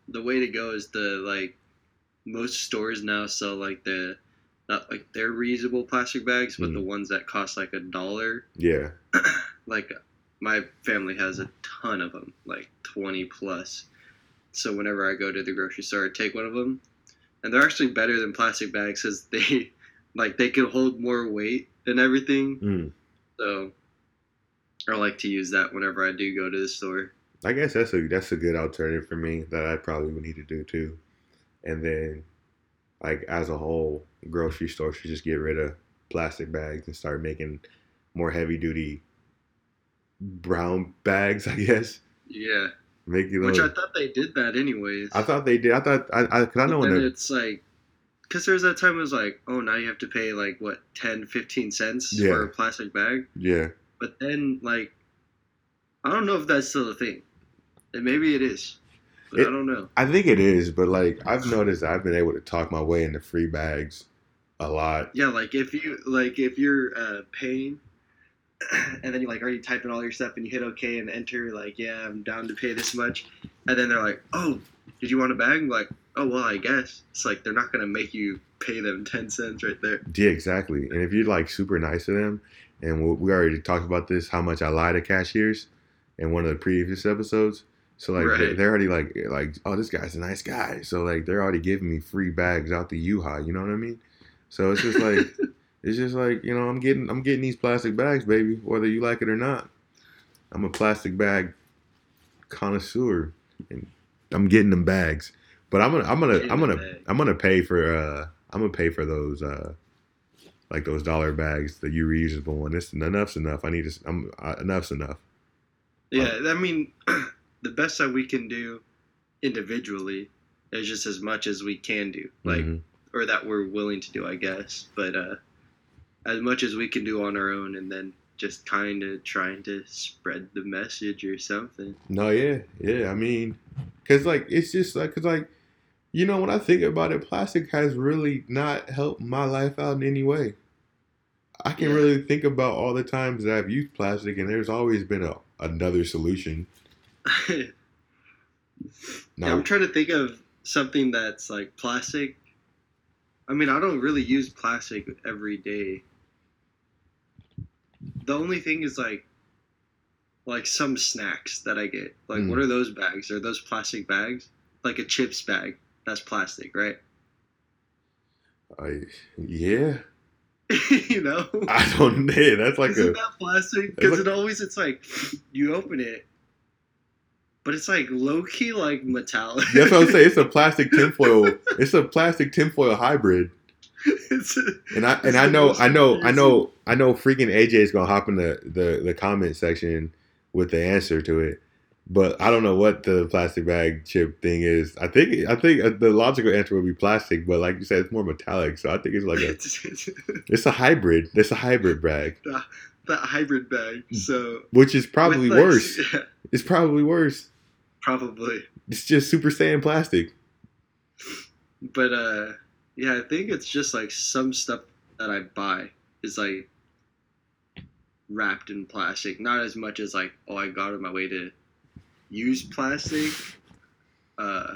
The way to go is the like most stores now sell like the not like they're reusable plastic bags, but Mm. the ones that cost like a dollar. Yeah. Like my family has a ton of them, like twenty plus. So whenever I go to the grocery store, I take one of them, and they're actually better than plastic bags because they like they can hold more weight and everything. Mm. So I like to use that whenever I do go to the store. I guess that's a that's a good alternative for me that I probably would need to do too. And then, like as a whole, grocery store should just get rid of plastic bags and start making more heavy duty brown bags. I guess Yeah, make you which I thought they did that anyways. I thought they did. I thought I I, cause I know when then it's like, because there was that time it was like, oh, now you have to pay like what 10, 15 cents Yeah. for a plastic bag. yeah But then like, I don't know if that's still a thing. And maybe it is, It- I don't know. I think it is, but like I've noticed I've been able to talk my way into free bags a lot. Yeah, like if you like if you're uh, paying. And then you like already type in all your stuff and you hit OK and enter like yeah I'm down to pay this much, and then they're like oh did you want a bag? I'm like oh well I guess it's like they're not gonna make you pay them ten cents right there. Yeah, exactly. And if you're like super nice to them, and we- we already talked about this, how much I lie to cashiers in one of the previous episodes. So like they're, Right. they're already like like oh this guy's a nice guy. So like they're already giving me free bags out the U-Haul. You know what I mean? So it's just like it's just like you know I'm getting I'm getting these plastic bags, baby, whether you like it or not. I'm a plastic bag connoisseur, and I'm getting them bags. But I'm gonna I'm gonna I'm gonna bag. I'm gonna pay for uh I'm gonna pay for those uh like those dollar bags, the you reusable one. This enough's enough. I need to. I'm uh, enough's enough. Yeah, I mean, the best that we can do individually is just as much as we can do, like, Mhm. or that we're willing to do, I guess. But uh, as much as we can do on our own, and then just kind of trying to spread the message or something. no, yeah, yeah. I mean, cause like it's just like cause like You know, when I think about it, plastic has really not helped my life out in any way. I can Yeah. really think about all the times that I've used plastic, and there's always been a another solution. yeah, I'm trying to think of something that's like plastic. I mean, I don't really use plastic every day. The only thing is like, like some snacks that I get. Like, Mm. what are those bags? Are those plastic bags? Like a chips bag. That's plastic, right? I, yeah, you know. I don't. Yeah, that's like Isn't a that plastic? Because like- it always it's like you open it, but it's like low key like metallic. that's what I'm saying. It's a plastic tinfoil. It's a plastic tinfoil hybrid. it's a, And I and I know I know I know I know freaking AJ is gonna hop in the, the the comment section with the answer to it, but I don't know what the plastic bag chip thing is. I think I think uh, the logical answer would be plastic, but like you said, it's more metallic. So I think it's like a it's, a hybrid. It's a hybrid bag, that hybrid bag. So which is probably like, worse. Yeah, It's probably worse. Probably. It's just super saiyan plastic. But uh, yeah, I think it's just like some stuff that I buy is like wrapped in plastic. Not as much as like oh I got on my way to use plastic. Uh,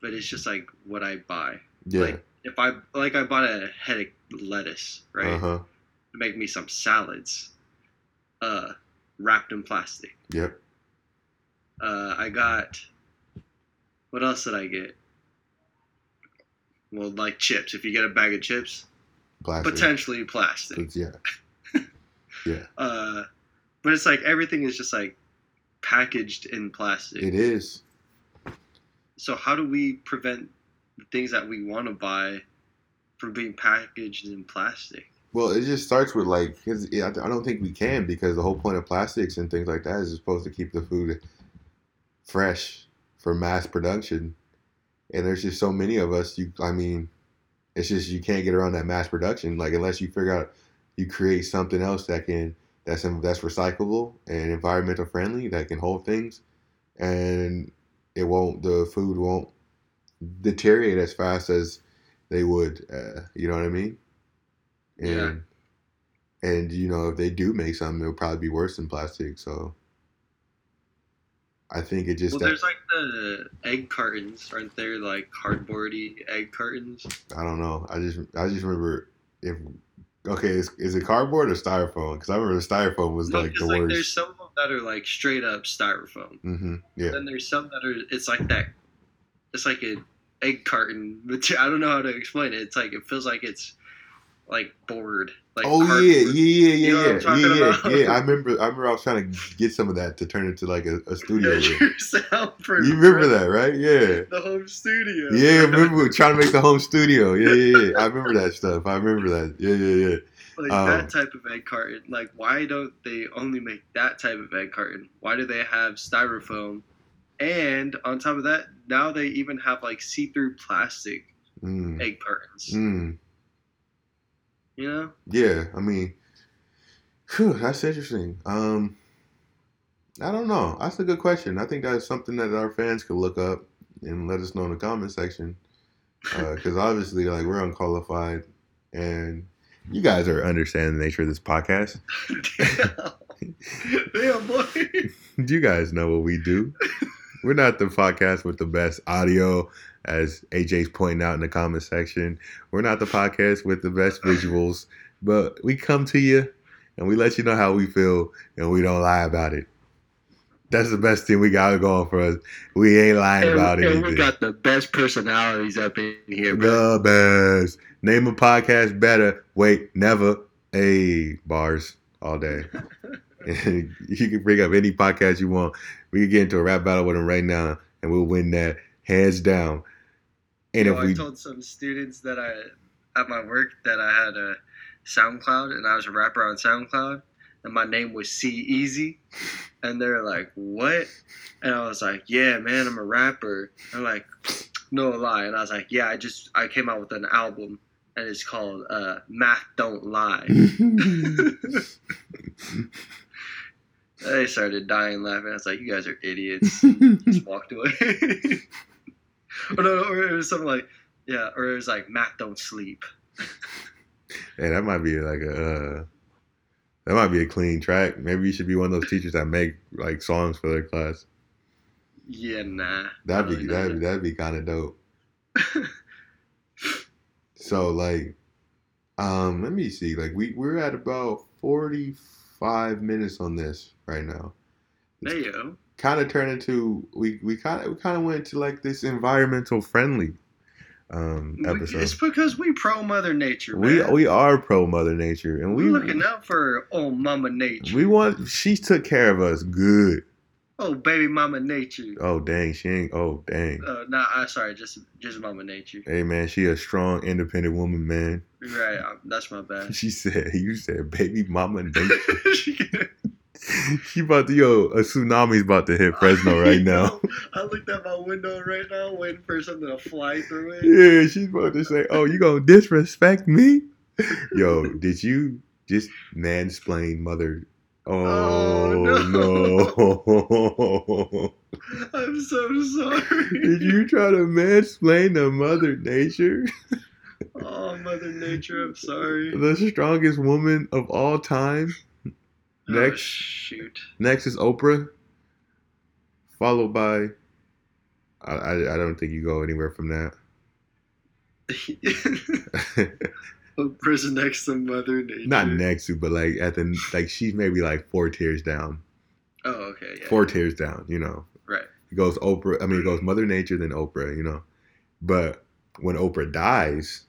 but it's just like what I buy. Yeah. Like if I like I bought a head of lettuce, right? Uh huh. To make me some salads. Uh wrapped in plastic. Yep. Uh I got what else did I get? Well, like chips. If you get a bag of chips, Plastic. potentially plastic. It's- yeah. Yeah. Uh but it's like everything is just like packaged in plastic. It is. So how do we prevent the things that we want to buy from being packaged in plastic? Well, it just starts with like, 'cause, I don't think we can because the whole point of plastics and things like that is supposed to keep the food fresh for mass production. And there's just so many of us. You, I mean, it's just you can't get around that mass production. Like unless you figure out you create something else that can that's that's recyclable and environmental friendly that can hold things, and it won't the food won't deteriorate as fast as they would. Uh, you know what I mean? And, Yeah. And you know, if they do make something, it'll probably be worse than plastic. So I think it just Well, that, there's like the egg cartons, aren't there? Like cardboardy egg cartons. I don't know. I just I just remember if okay, is, is it cardboard or styrofoam? Because I remember styrofoam was No, like the like there's some of them that are like straight up styrofoam. Mm-hmm. Yeah. Then there's some that are it's like that. It's like an egg carton. But I don't know how to explain it. It's like it feels like it's like board. Like oh yeah, cardboard. yeah, yeah, You know yeah, yeah, yeah, about? yeah. I remember. I remember. I was trying to get some of that to turn into like a, a studio. Room. You remember that, right? Yeah. The home studio. Yeah, I remember trying to make the home studio. Yeah, yeah, yeah. I remember that stuff. I remember that. Yeah, yeah, yeah. like Um, that type of egg carton. Like, why don't they only make that type of egg carton? Why do they have styrofoam? And on top of that, now they even have like see-through plastic Mm, egg cartons. mm. You know? Yeah, I mean, whew, that's interesting. Um, I don't know. That's a good question. I think that's something that our fans could look up and let us know in the comment section. Because obviously, like, we're unqualified, and you guys are understanding the nature of this podcast. Damn. Damn, boy. you guys know what we do. We're not the podcast with the best audio, as AJ's pointing out in the comment section. We're not the podcast with the best visuals, but we come to you and we let you know how we feel and we don't lie about it. That's the best thing we got going for us. We ain't lying And, about anything. we got the best personalities up in here, bro. the best. Name a podcast better. Wait, never. A bars all day. You can bring up any podcast you want. We can get into a rap battle with them right now, and we'll win that hands down. And if I told some students that I at my work that I had a SoundCloud and I was a rapper on SoundCloud and my name was C Easy and they're like, What? And I was like, Yeah, man, I'm a rapper. They're like, No lie. And I was like, Yeah, I just I came out with an album and it's called uh, Math Don't Lie. they started dying laughing. I was like, You guys are idiots. Just walked away. or, no, or it was something like, yeah, or it was like Matt don't sleep. Hey, that might be like a uh, that might be a clean track. Maybe you should be one of those teachers that make like songs for their class. Yeah, nah. That'd be probably that'd, not. that'd be kind of dope. So like, um, let me see. Like we we're at about forty five minutes on this right now. There you go. Kind of turned into we we kind of we kind of went to like this environmental friendly um episode. It's because we pro Mother Nature. We man. we are pro Mother Nature, and we we looking out for old Mama Nature. we want she took care of us good. oh, baby Mama Nature. Oh dang, she ain't. Oh dang. Uh, nah, I sorry, just just Mama Nature. Hey man, she a strong, independent woman, man. Right, that's my bad. She said, "You said, baby mama." Nature. she about to yo, a tsunami's about to hit Fresno right now. I looked out my window right now, waiting for something to fly through it. Yeah, she's about to say, "Oh, you gonna disrespect me?" Yo, did you just mansplain mother? Oh, Oh, no! I'm so sorry. did you try to mansplain the mother nature, Oh, Mother Nature, I'm sorry. the strongest woman of all time? Oh, Next. shoot. Next is Oprah, followed by. I, I, I don't think you go anywhere from that. Prison next to Mother Nature. Not next to, but like at the like she's maybe like four tiers down. Oh, okay, yeah. Four tiers down, you know. Right. It goes Oprah. I mean, it goes Mother Nature, then Oprah. You know, but when Oprah dies,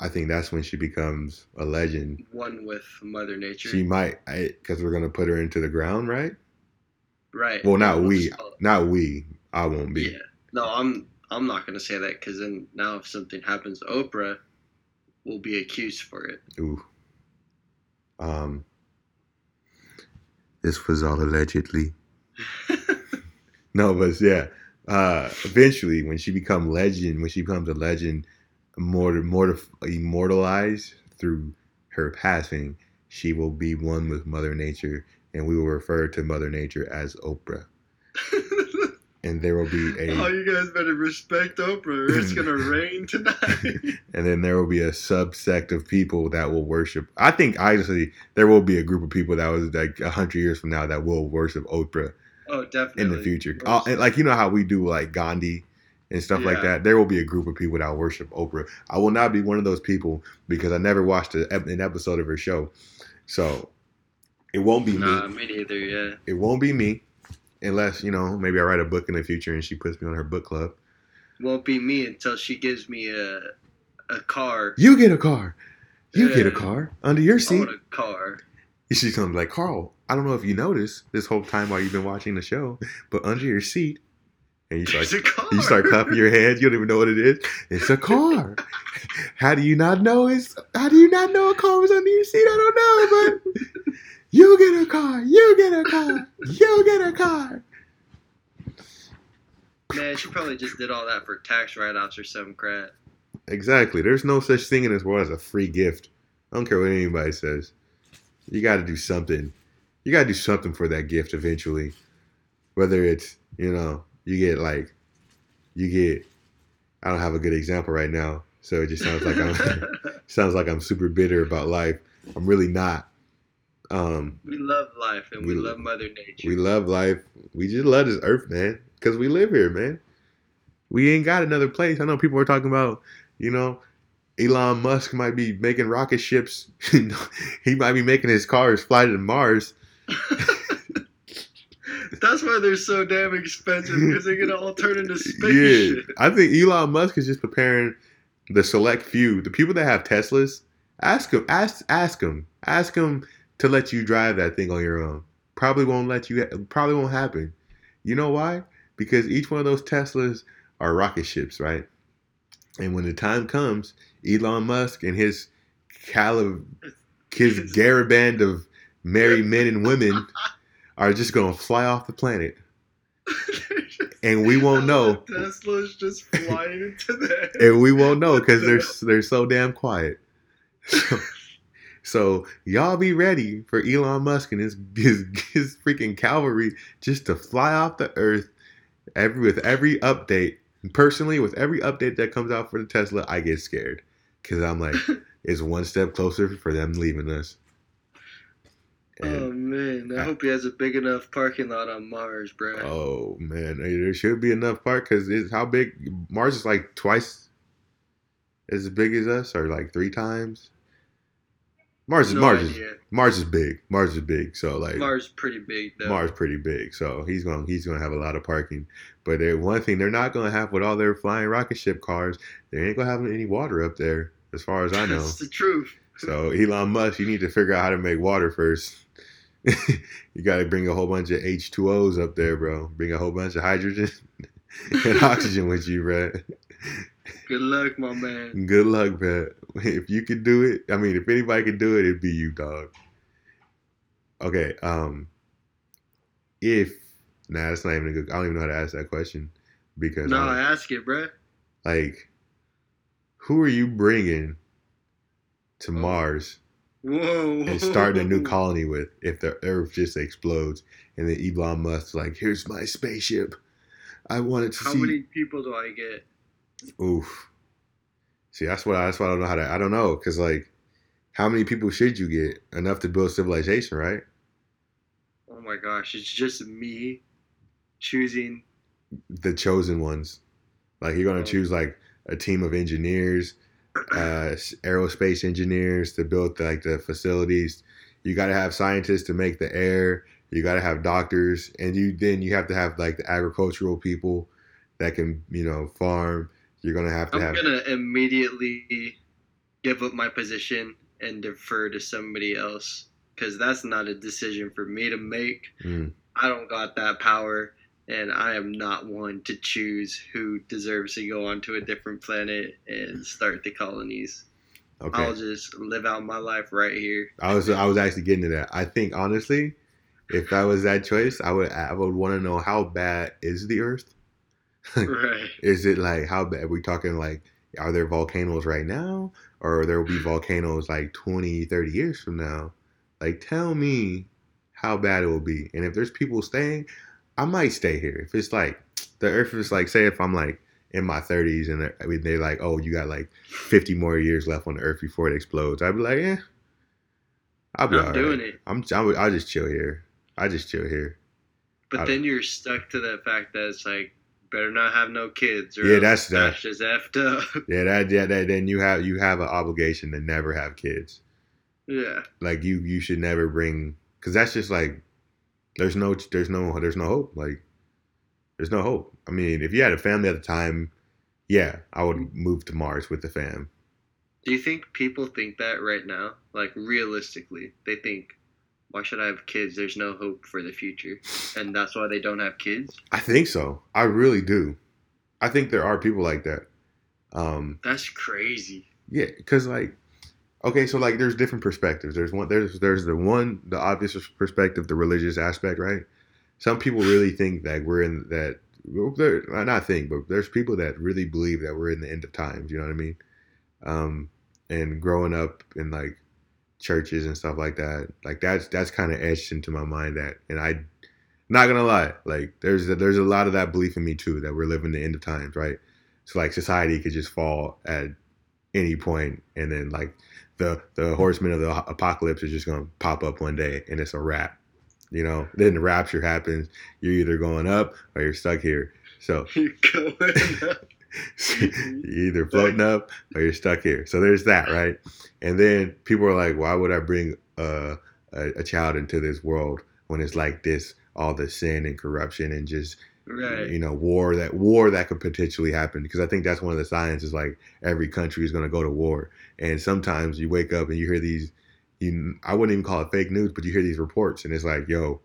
I think that's when she becomes a legend. One with Mother Nature. She might, because we're gonna put her into the ground, right? right. Well, not We'll we, just call it- not we. I won't be. Yeah. No, I'm I'm not gonna say that because then now if something happens to Oprah, we'll be accused for it. Ooh. Um. This was all allegedly. No, but yeah. Uh, eventually, when she become legend, when she becomes a legend, immortalized through her passing, she will be one with Mother Nature, and we will refer to Mother Nature as Oprah. And there will be a. oh, you guys better respect Oprah, it's gonna rain tonight. and then there will be a subsect of people that will worship. I think honestly, there will be a group of people that was like a hundred years from now that will worship Oprah oh, definitely. in the future. Uh, like you know how we do like Gandhi and stuff like that. There will be a group of people that worship Oprah. I will not be one of those people because I never watched a, an episode of her show, so it won't be Nah, me. me neither. Yeah. It won't be me unless you know maybe I write a book in the future and she puts me on her book club. Won't be me until she gives me a a car. You get a car. You get a car under your I seat. want a car. She's gonna be like, Carl, I don't know if you noticed this whole time while you've been watching the show, but under your seat, and you start There's a car. You start clapping your hands. You don't even know what it is. It's a car. how do you not know it's? How do you not know a car was under your seat? I don't know, but you get a car. You get a car. You get a car. Man, she probably just did all that for tax write-offs or some crap. Exactly. There's no such thing in this world as a free gift. I don't care what anybody says. You got to do something. You got to do something for that gift eventually. Whether it's you know you get like you get. I don't have a good example right now, so it just sounds like I'm. sounds like I'm super bitter about life. I'm really not. Um, we love life and we, We- love Mother Nature. we love life. We just love this earth, man, because we live here, man. We ain't got another place. I know people are talking about, you know, Elon Musk might be making rocket ships. he might be making his cars fly to Mars. That's why they're so damn expensive because they're gonna all turn into Yeah, spaceship. I think Elon Musk is just preparing the select few, the people that have Teslas. Ask them, ask, ask them, ask them to let you drive that thing on your own. Probably won't let you. Probably won't happen. You know why? Because each one of those Teslas are rocket ships, right? And when the time comes, Elon Musk and his calib, his garaband of merry men and women are just gonna fly off the planet, and we won't know. Tesla's just flying into there. and we won't know because they're they're so damn quiet. So, so y'all be ready for Elon Musk and his his, his freaking cavalry just to fly off the earth every with every update personally, with every update that comes out for the Tesla, I get scared because I'm like, it's one step closer for them leaving us. Oh man, I, I, hope he has a big enough parking lot on Mars, bro. Oh man, there should be enough park because it's how big Mars is like twice as big as us, or like three times. Mars is no Mars idea. is Mars is big. Mars is big. So like Mars is pretty big. Though. Mars pretty big. So he's going he's going to have a lot of parking. But they one thing they're not going to have with all their flying rocket ship cars, they ain't going to have any water up there, as far as I know. That's the truth. So Elon Musk, you need to figure out how to make water first. you got to bring a whole bunch of H2Os up there, bro. Bring a whole bunch of hydrogen and oxygen with you, bro. Good luck, my man. Good luck, man. If you could do it, I mean, if anybody could do it, it'd be you, dog. Okay. Um. If nah, that's not even a good. I don't even know how to ask that question because no, I ask it, bro. Like, who are you bringing to oh. Mars? Whoa. And starting a new colony with if the Earth just explodes and then Elon Musk's like, here's my spaceship. I wanted to How see. How many people do I get? Oof. See, that's what I, that's what I don't know how to. I don't know because like, how many people should you get enough to build civilization, right? Oh my gosh, it's just me choosing the chosen ones. Like you're gonna oh. choose like a team of engineers, uh, aerospace engineers to build the, like the facilities. You got to have scientists to make the air. You got to have doctors, and you then you have to have like the agricultural people that can you know farm. You're gonna have to I'm have. I'm gonna immediately give up my position and defer to somebody else because that's not a decision for me to make. Mm. I don't got that power, and I am not one to choose who deserves to go onto a different planet and start the colonies. Okay. I'll just live out my life right here. I was I was actually getting to that. I think honestly, if that was that choice, I would I would want to know how bad is the Earth right. Is it like how bad? Are we talking like, are there volcanoes right now? Or there will be volcanoes like 20, 30 years from now? Like, tell me how bad it will be. And if there's people staying, I might stay here. If it's like, the earth is like, say, if I'm like in my 30s and they're, I mean, they're like, oh, you got like 50 more years left on the earth before it explodes, I'd be like, yeah. I'll be I'm doing right. it. I'm, I'm, I'll just chill here. I just chill here. But I, then you're stuck to that fact that it's like better not have no kids. yeah, that's that. That's just effed up. Yeah, that yeah that then you have you have an obligation to never have kids. Yeah. Like you you should never bring because that's just like there's no there's no there's no hope like there's no hope. I mean, if you had a family at the time, yeah, I would move to Mars with the fam. Do you think people think that right now? Like realistically, they think why should I have kids? There's no hope for the future. And that's why they don't have kids? I think so. I really do. I think there are people like that. Um, that's crazy. Yeah, because like, okay, so like, there's different perspectives. There's one. There's there's the one, the obvious perspective, the religious aspect, right? Some people really think that we're in that. Not think, but there's people that really believe that we're in the end of times. You know what I mean? Um, and growing up in like churches and stuff like that. Like that's that's kind of etched into my mind that, and I, not gonna lie, like there's a, there's a lot of that belief in me too that we're living the end of times, right? So like society could just fall at any point, and then like the the horsemen of the apocalypse is just gonna pop up one day, and it's a wrap. You know, then the rapture happens. You're either going up or you're stuck here. So you're going up. you're either floating up or you're stuck here. So there's that, right? And then people are like, why would I bring a, a, a child into this world when it's like this, all the sin and corruption and just right. you know war that war that could potentially happen because I think that's one of the signs is like every country is going to go to war and sometimes you wake up and you hear these you I wouldn't even call it fake news but you hear these reports and it's like yo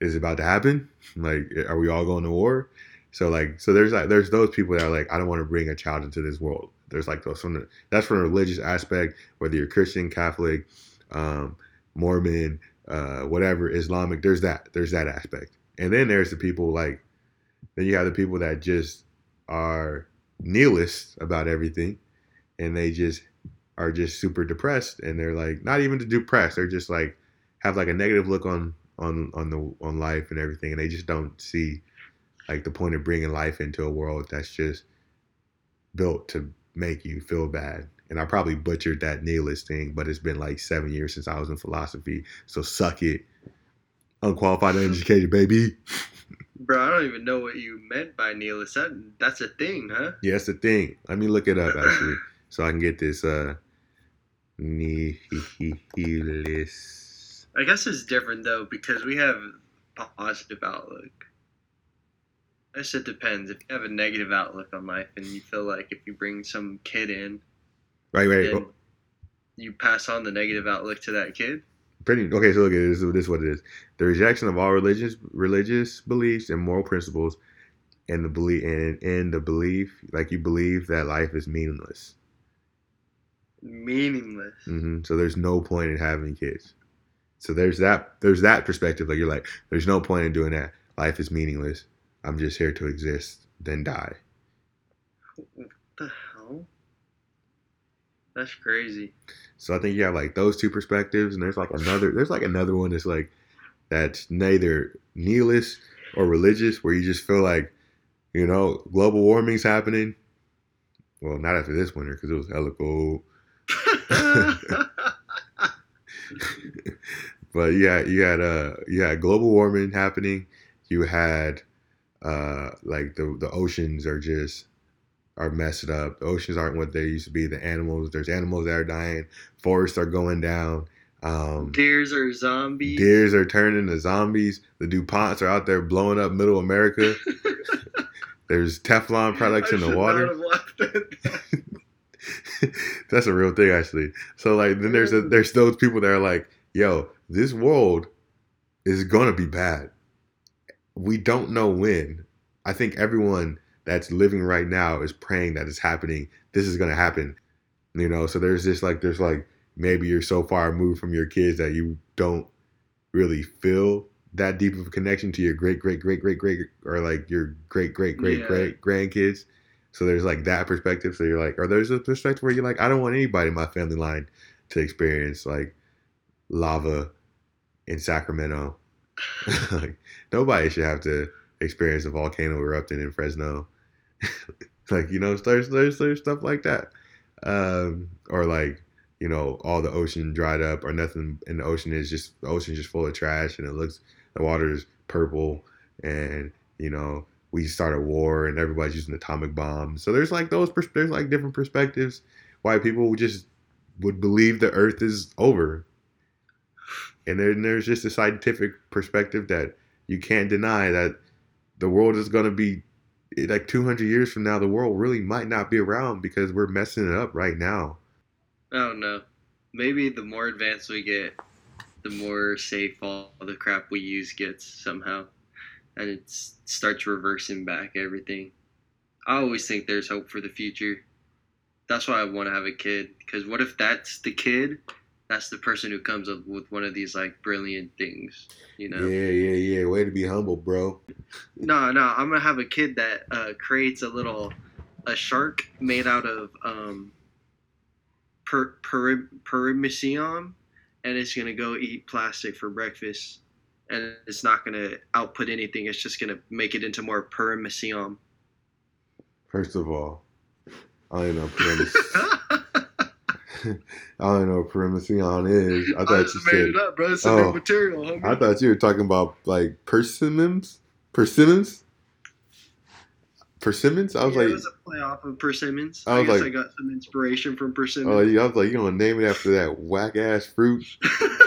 is it about to happen like are we all going to war so like, so there's like there's those people that are like, I don't want to bring a child into this world. There's like those from the, that's from a religious aspect, whether you're Christian, Catholic, um, Mormon, uh, whatever, Islamic. There's that. There's that aspect. And then there's the people like, then you have the people that just are nihilists about everything, and they just are just super depressed, and they're like not even to depressed. They're just like have like a negative look on on on the on life and everything, and they just don't see like the point of bringing life into a world that's just built to make you feel bad. And I probably butchered that nihilist thing, but it's been like seven years since I was in philosophy. So suck it. Unqualified, uneducated, baby. Bro, I don't even know what you meant by nihilist. That, that's a thing, huh? Yeah, that's a thing. Let me look it up actually, so I can get this uh nihilist. I guess it's different though because we have a positive outlook. I guess it depends. If you have a negative outlook on life and you feel like if you bring some kid in, Right, right. oh, you pass on the negative outlook to that kid. Pretty okay. So look at this. This is what it is: the rejection of all religious religious beliefs and moral principles, and the belief and, and the belief, like you believe that life is meaningless. Meaningless. hmm So there's no point in having kids. So there's that there's that perspective. Like you're like, there's no point in doing that. Life is meaningless. I'm just here to exist, then die. What the hell? That's crazy. So I think you have like those two perspectives, and there's like another there's like another one that's like that's neither nihilist or religious, where you just feel like, you know, global warming's happening. Well, not after this winter because it was hella cold. but yeah, you had uh you had global warming happening. You had uh like the the oceans are just are messed up. The oceans aren't what they used to be. The animals, there's animals that are dying. Forests are going down. Um, Deers are zombies. deers are turning to zombies. The DuPonts are out there blowing up middle America. There's Teflon products I in the water. not have laughed at that. That's a real thing, actually. So like, then there's a, there's those people that are like, "Yo, this world is gonna be bad. We don't know when. I think everyone that's living right now is praying that it's happening. This is gonna happen. You know. So there's this like, there's like maybe you're so far removed from your kids that you don't really feel that deep of a connection to your great great great great great or like your great great great Yeah. great grandkids. So there's like that perspective. So you're like, or there's a perspective where you're like, I don't want anybody in my family line to experience like lava in Sacramento. like nobody should have to experience a volcano erupting in Fresno. like you know, there's there's there's stuff like that, um, or like you know, all the ocean dried up, or nothing in the ocean is just the ocean's just full of trash, and it looks the water is purple, and you know we start a war, and everybody's using atomic bombs. So there's like those pers- there's like different perspectives. Why people just would believe the Earth is over, and then there's just a scientific perspective that you can't deny that the world is going to be eh, like 200 years from now the world really might not be around because we're messing it up right now I don't know. Maybe the more advanced we get, the more safe all the crap we use gets somehow, and it starts reversing back everything. I always think there's hope for the future. That's why I want to have a kid. Because what if that's the kid? That's the person who comes up with one of these like brilliant things, you know? yeah yeah yeah way to be humble bro No, no, I'm gonna have a kid that uh, creates a little a shark made out of um, per, per, paramecium, and it's gonna go eat plastic for breakfast, and it's not gonna output anything. It's just gonna make it into more paramecium. first of all i don't know perimeter i don't know what perimecion is i I thought just you made said it up, bro. It's Oh. material, homie. i thought you were talking about like persimmons persimmons persimmons i was yeah, it was a play off of persimmons. I I, was guess like- I got some inspiration from oh persimmons. yeah, i was like you gonna name it after that whack ass fruit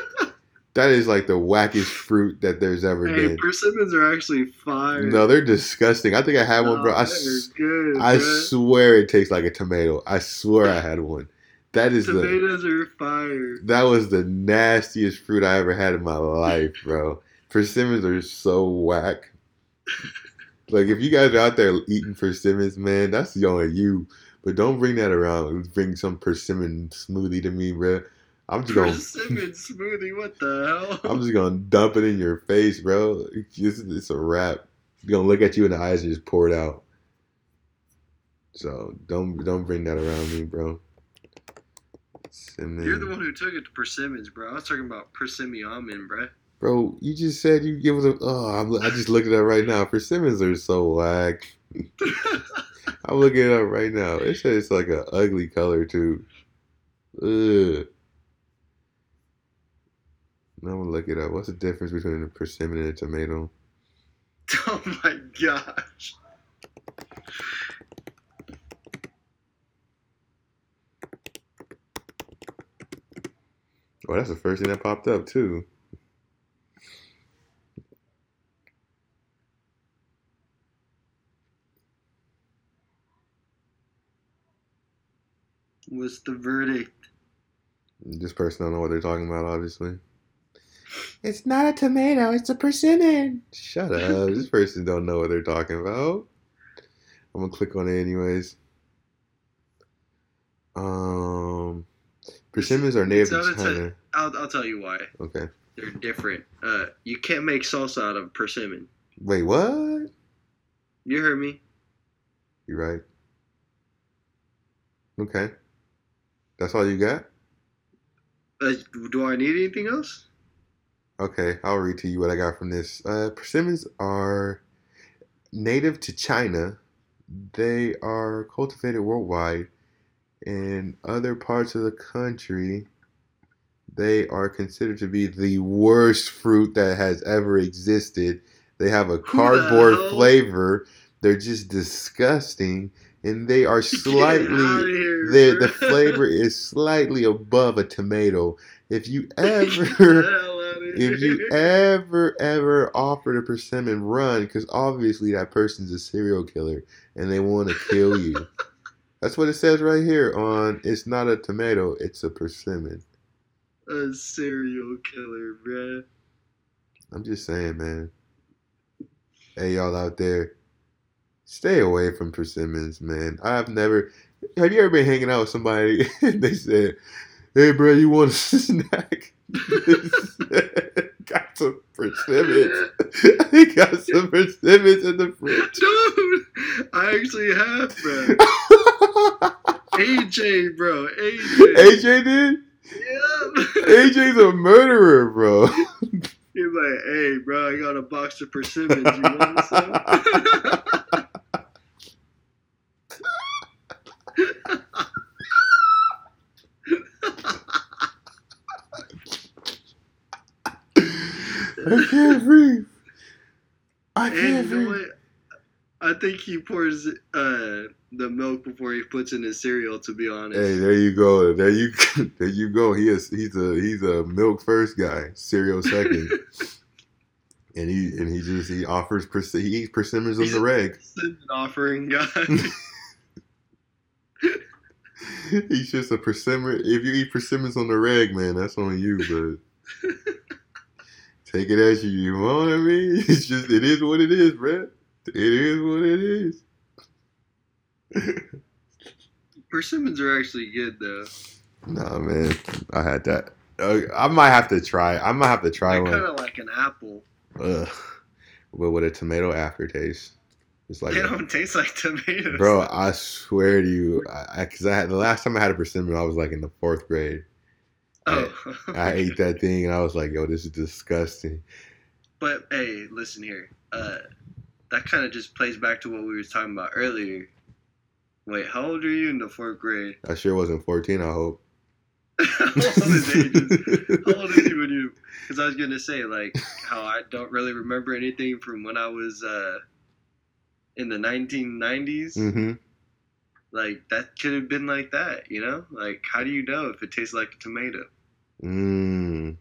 that is like the wackest fruit that there's ever hey, been persimmons are actually fire. No, they're disgusting. I think I had one, bro. I, oh, they're s- good, I bro. swear it tastes like a tomato. I swear I had one. That is the Tomatoes are fire. that was the nastiest fruit I ever had in my life, bro. Persimmons are so whack. Like if you guys are out there eating persimmons, man, that's on you. But don't bring that around. Bring some persimmon smoothie to me, bro. I'm just gonna Persimmon smoothie, what the hell? I'm just gonna dump it in your face, bro. It's, it's a wrap. You're gonna look at you in the eyes and just pour it out. So don't don't bring that around me, bro. Cinnamon. You're the one who took it to persimmons, bro. I was talking about persimmon, bro. Bro, you just said you give it a. Oh, I'm, I just looked it up right now. Persimmons are so whack. I'm looking it up right now. It says it's like an ugly color too. Ugh. I'm gonna look it up. What's the difference between a persimmon and a tomato? oh my gosh. Oh, that's the first thing that popped up too. What's the verdict? This person don't know what they're talking about, obviously. It's not a tomato, it's a persimmon. Shut up. this person don't know what they're talking about. I'm gonna click on it anyways. Um persimmons are native It's to not a China. I'll, I'll tell you why. Okay. They're different. Uh, you can't make salsa out of persimmon. Wait, what? You heard me. You're right. Okay. That's all you got? Uh, do I need anything else? Okay, I'll read to you what I got from this. Uh, persimmons are native to China. They are cultivated worldwide. In other parts of the country, they are considered to be the worst fruit that has ever existed. They have a cardboard hell? flavor. They're just disgusting, and they are slightly here, the the flavor is slightly above a tomato. If you ever if you ever ever offered a persimmon run because obviously that person's a serial killer and they want to kill you. That's what it says right here on it's not a tomato it's a persimmon. A serial killer, bruh. i'm just saying man. Hey y'all out there. Stay away from persimmons man. I've never have you ever been hanging out with somebody and they said hey bro you want a snack got some persimmons he got some persimmons in the fridge. Dude, I actually have, bro. AJ, bro. AJ. AJ did? Yeah. AJ's a murderer, bro. He's like, hey, bro, I got a box of persimmons. You want some? I can't breathe. I can't breathe. I think he pours uh, the milk before he puts in his cereal. To be honest, Hey, there you go. There you there you go. He is he's a he's a milk first guy, cereal second. and he and he just he offers he eats persimmons on the reg. An offering guy. He's just a persimmon. If you eat persimmons on the reg, man, that's on you. But take it as you, you know what I mean. It's just it is what it is, bruh. It is what it is. persimmons are actually good though. nah, man, I had that. Uh, I might have to try. I might have to try They're one. kind of like an apple. Ugh. But with a tomato aftertaste. It's like, they don't taste like tomatoes. bro, I swear to you, I, I, cause I had the last time I had a persimmon, I was like in the fourth grade. Oh. I ate that thing and I was like, yo, this is disgusting. But hey, listen here. Uh, that kind of just plays back to what we were talking about earlier. Wait, how old are you in the fourth grade? I sure wasn't 14, I hope. how old is ages? How old is he when you? Because I was gonna say like how I don't really remember anything from when I was uh, in the 1990s. hmm Like that could have been like that, you know? Like how do you know if it tastes like a tomato? Mm.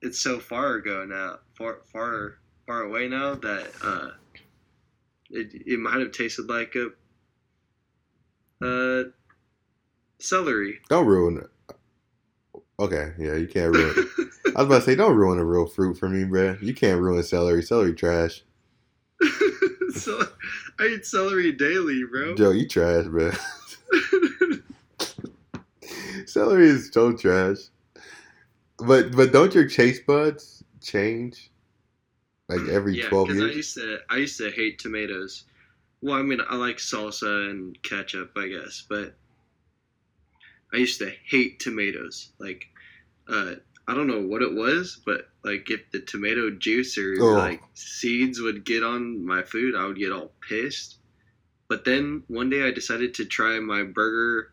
It's so far ago now, far far far away now that uh, it it might have tasted like a uh celery. Don't ruin it. Okay, yeah, you can't ruin it. I was about to say, don't ruin a real fruit for me, bruh. You can't ruin celery. Celery trash. so I eat celery daily, bro. Joe, you trash, bruh. celery is so trash. But but don't your taste buds change? Like every yeah, twelve because I years? used to I used to hate tomatoes. Well, I mean, I like salsa and ketchup, I guess, but I used to hate tomatoes. Like, uh, I don't know what it was, but like if the tomato juice or Oh. like seeds would get on my food, I would get all pissed. But then one day I decided to try my burger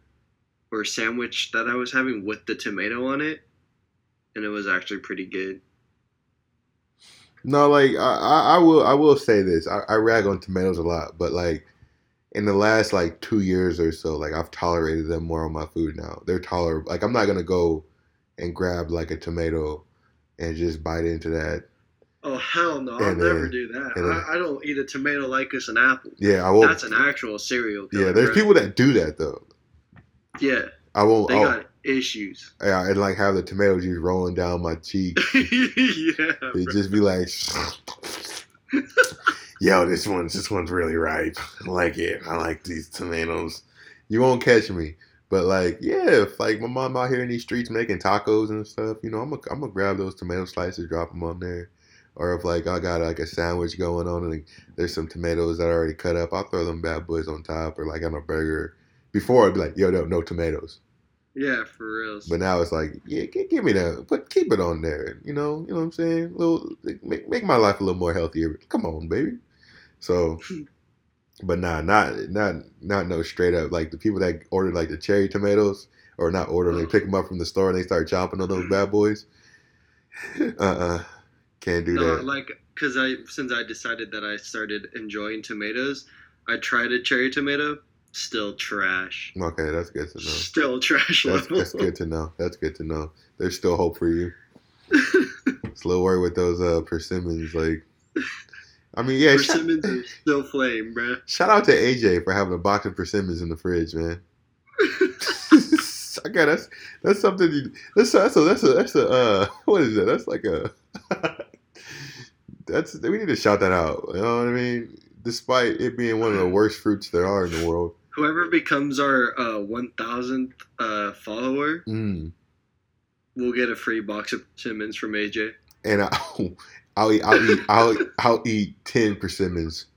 or sandwich that I was having with the tomato on it, and it was actually pretty good. No, like I, I, will I will say this. I, I rag on tomatoes a lot, but like in the last like two years or so, like I've tolerated them more on my food now. They're tolerable. Like I'm not gonna go and grab like a tomato and just bite into that. Oh hell no! I'll And never do that. then- I, I don't eat a tomato like it's an apple. Yeah, I won't. That's an actual cereal. yeah, there's people that do that though. Yeah, I won't. they I'll- got issues. yeah, and like have the tomato juice rolling down my cheek. yeah, It just be like, yo, this one's this one's really ripe. I like it. I like these tomatoes. You won't catch me. But like, yeah, if like my mom out here in these streets making tacos and stuff, you know, I'm gonna I'm gonna grab those tomato slices, drop them on there. Or if like I got like a sandwich going on and like, there's some tomatoes that are already cut up, I'll throw them bad boys on top. Or like on a burger. Before I'd be like, yo, no, no tomatoes. yeah, for real. But now it's like, yeah, gi- give me that, but keep it on there. You know, you know what I'm saying? A little, make make my life a little more healthier. Come on, baby. So, but nah, not not not no straight up like the people that order like the cherry tomatoes or not order them, they pick them up from the store and they start chopping on those bad boys. uh uh can't do no, that. like because I since I decided that I started enjoying tomatoes, I tried a cherry tomato, still trash. Okay, that's good to know. Still trash That's, level. that's good to know. That's good to know. There's still hope for you. It's a little worried with those uh persimmons. Like, I mean, yeah. Persimmons are still flame, bro. Shout out to AJ for having a box of persimmons in the fridge, man. I got that's that's something. You, that's that's a that's a that's a uh, what is that? That's like a that's we need to shout that out. You know what I mean? Despite it being one of the worst fruits there are in the world. Whoever becomes our uh, 1000th uh, follower Mm. will get a free box of persimmons from AJ. And I'll, I'll eat I'll eat I'll, I'll eat ten persimmons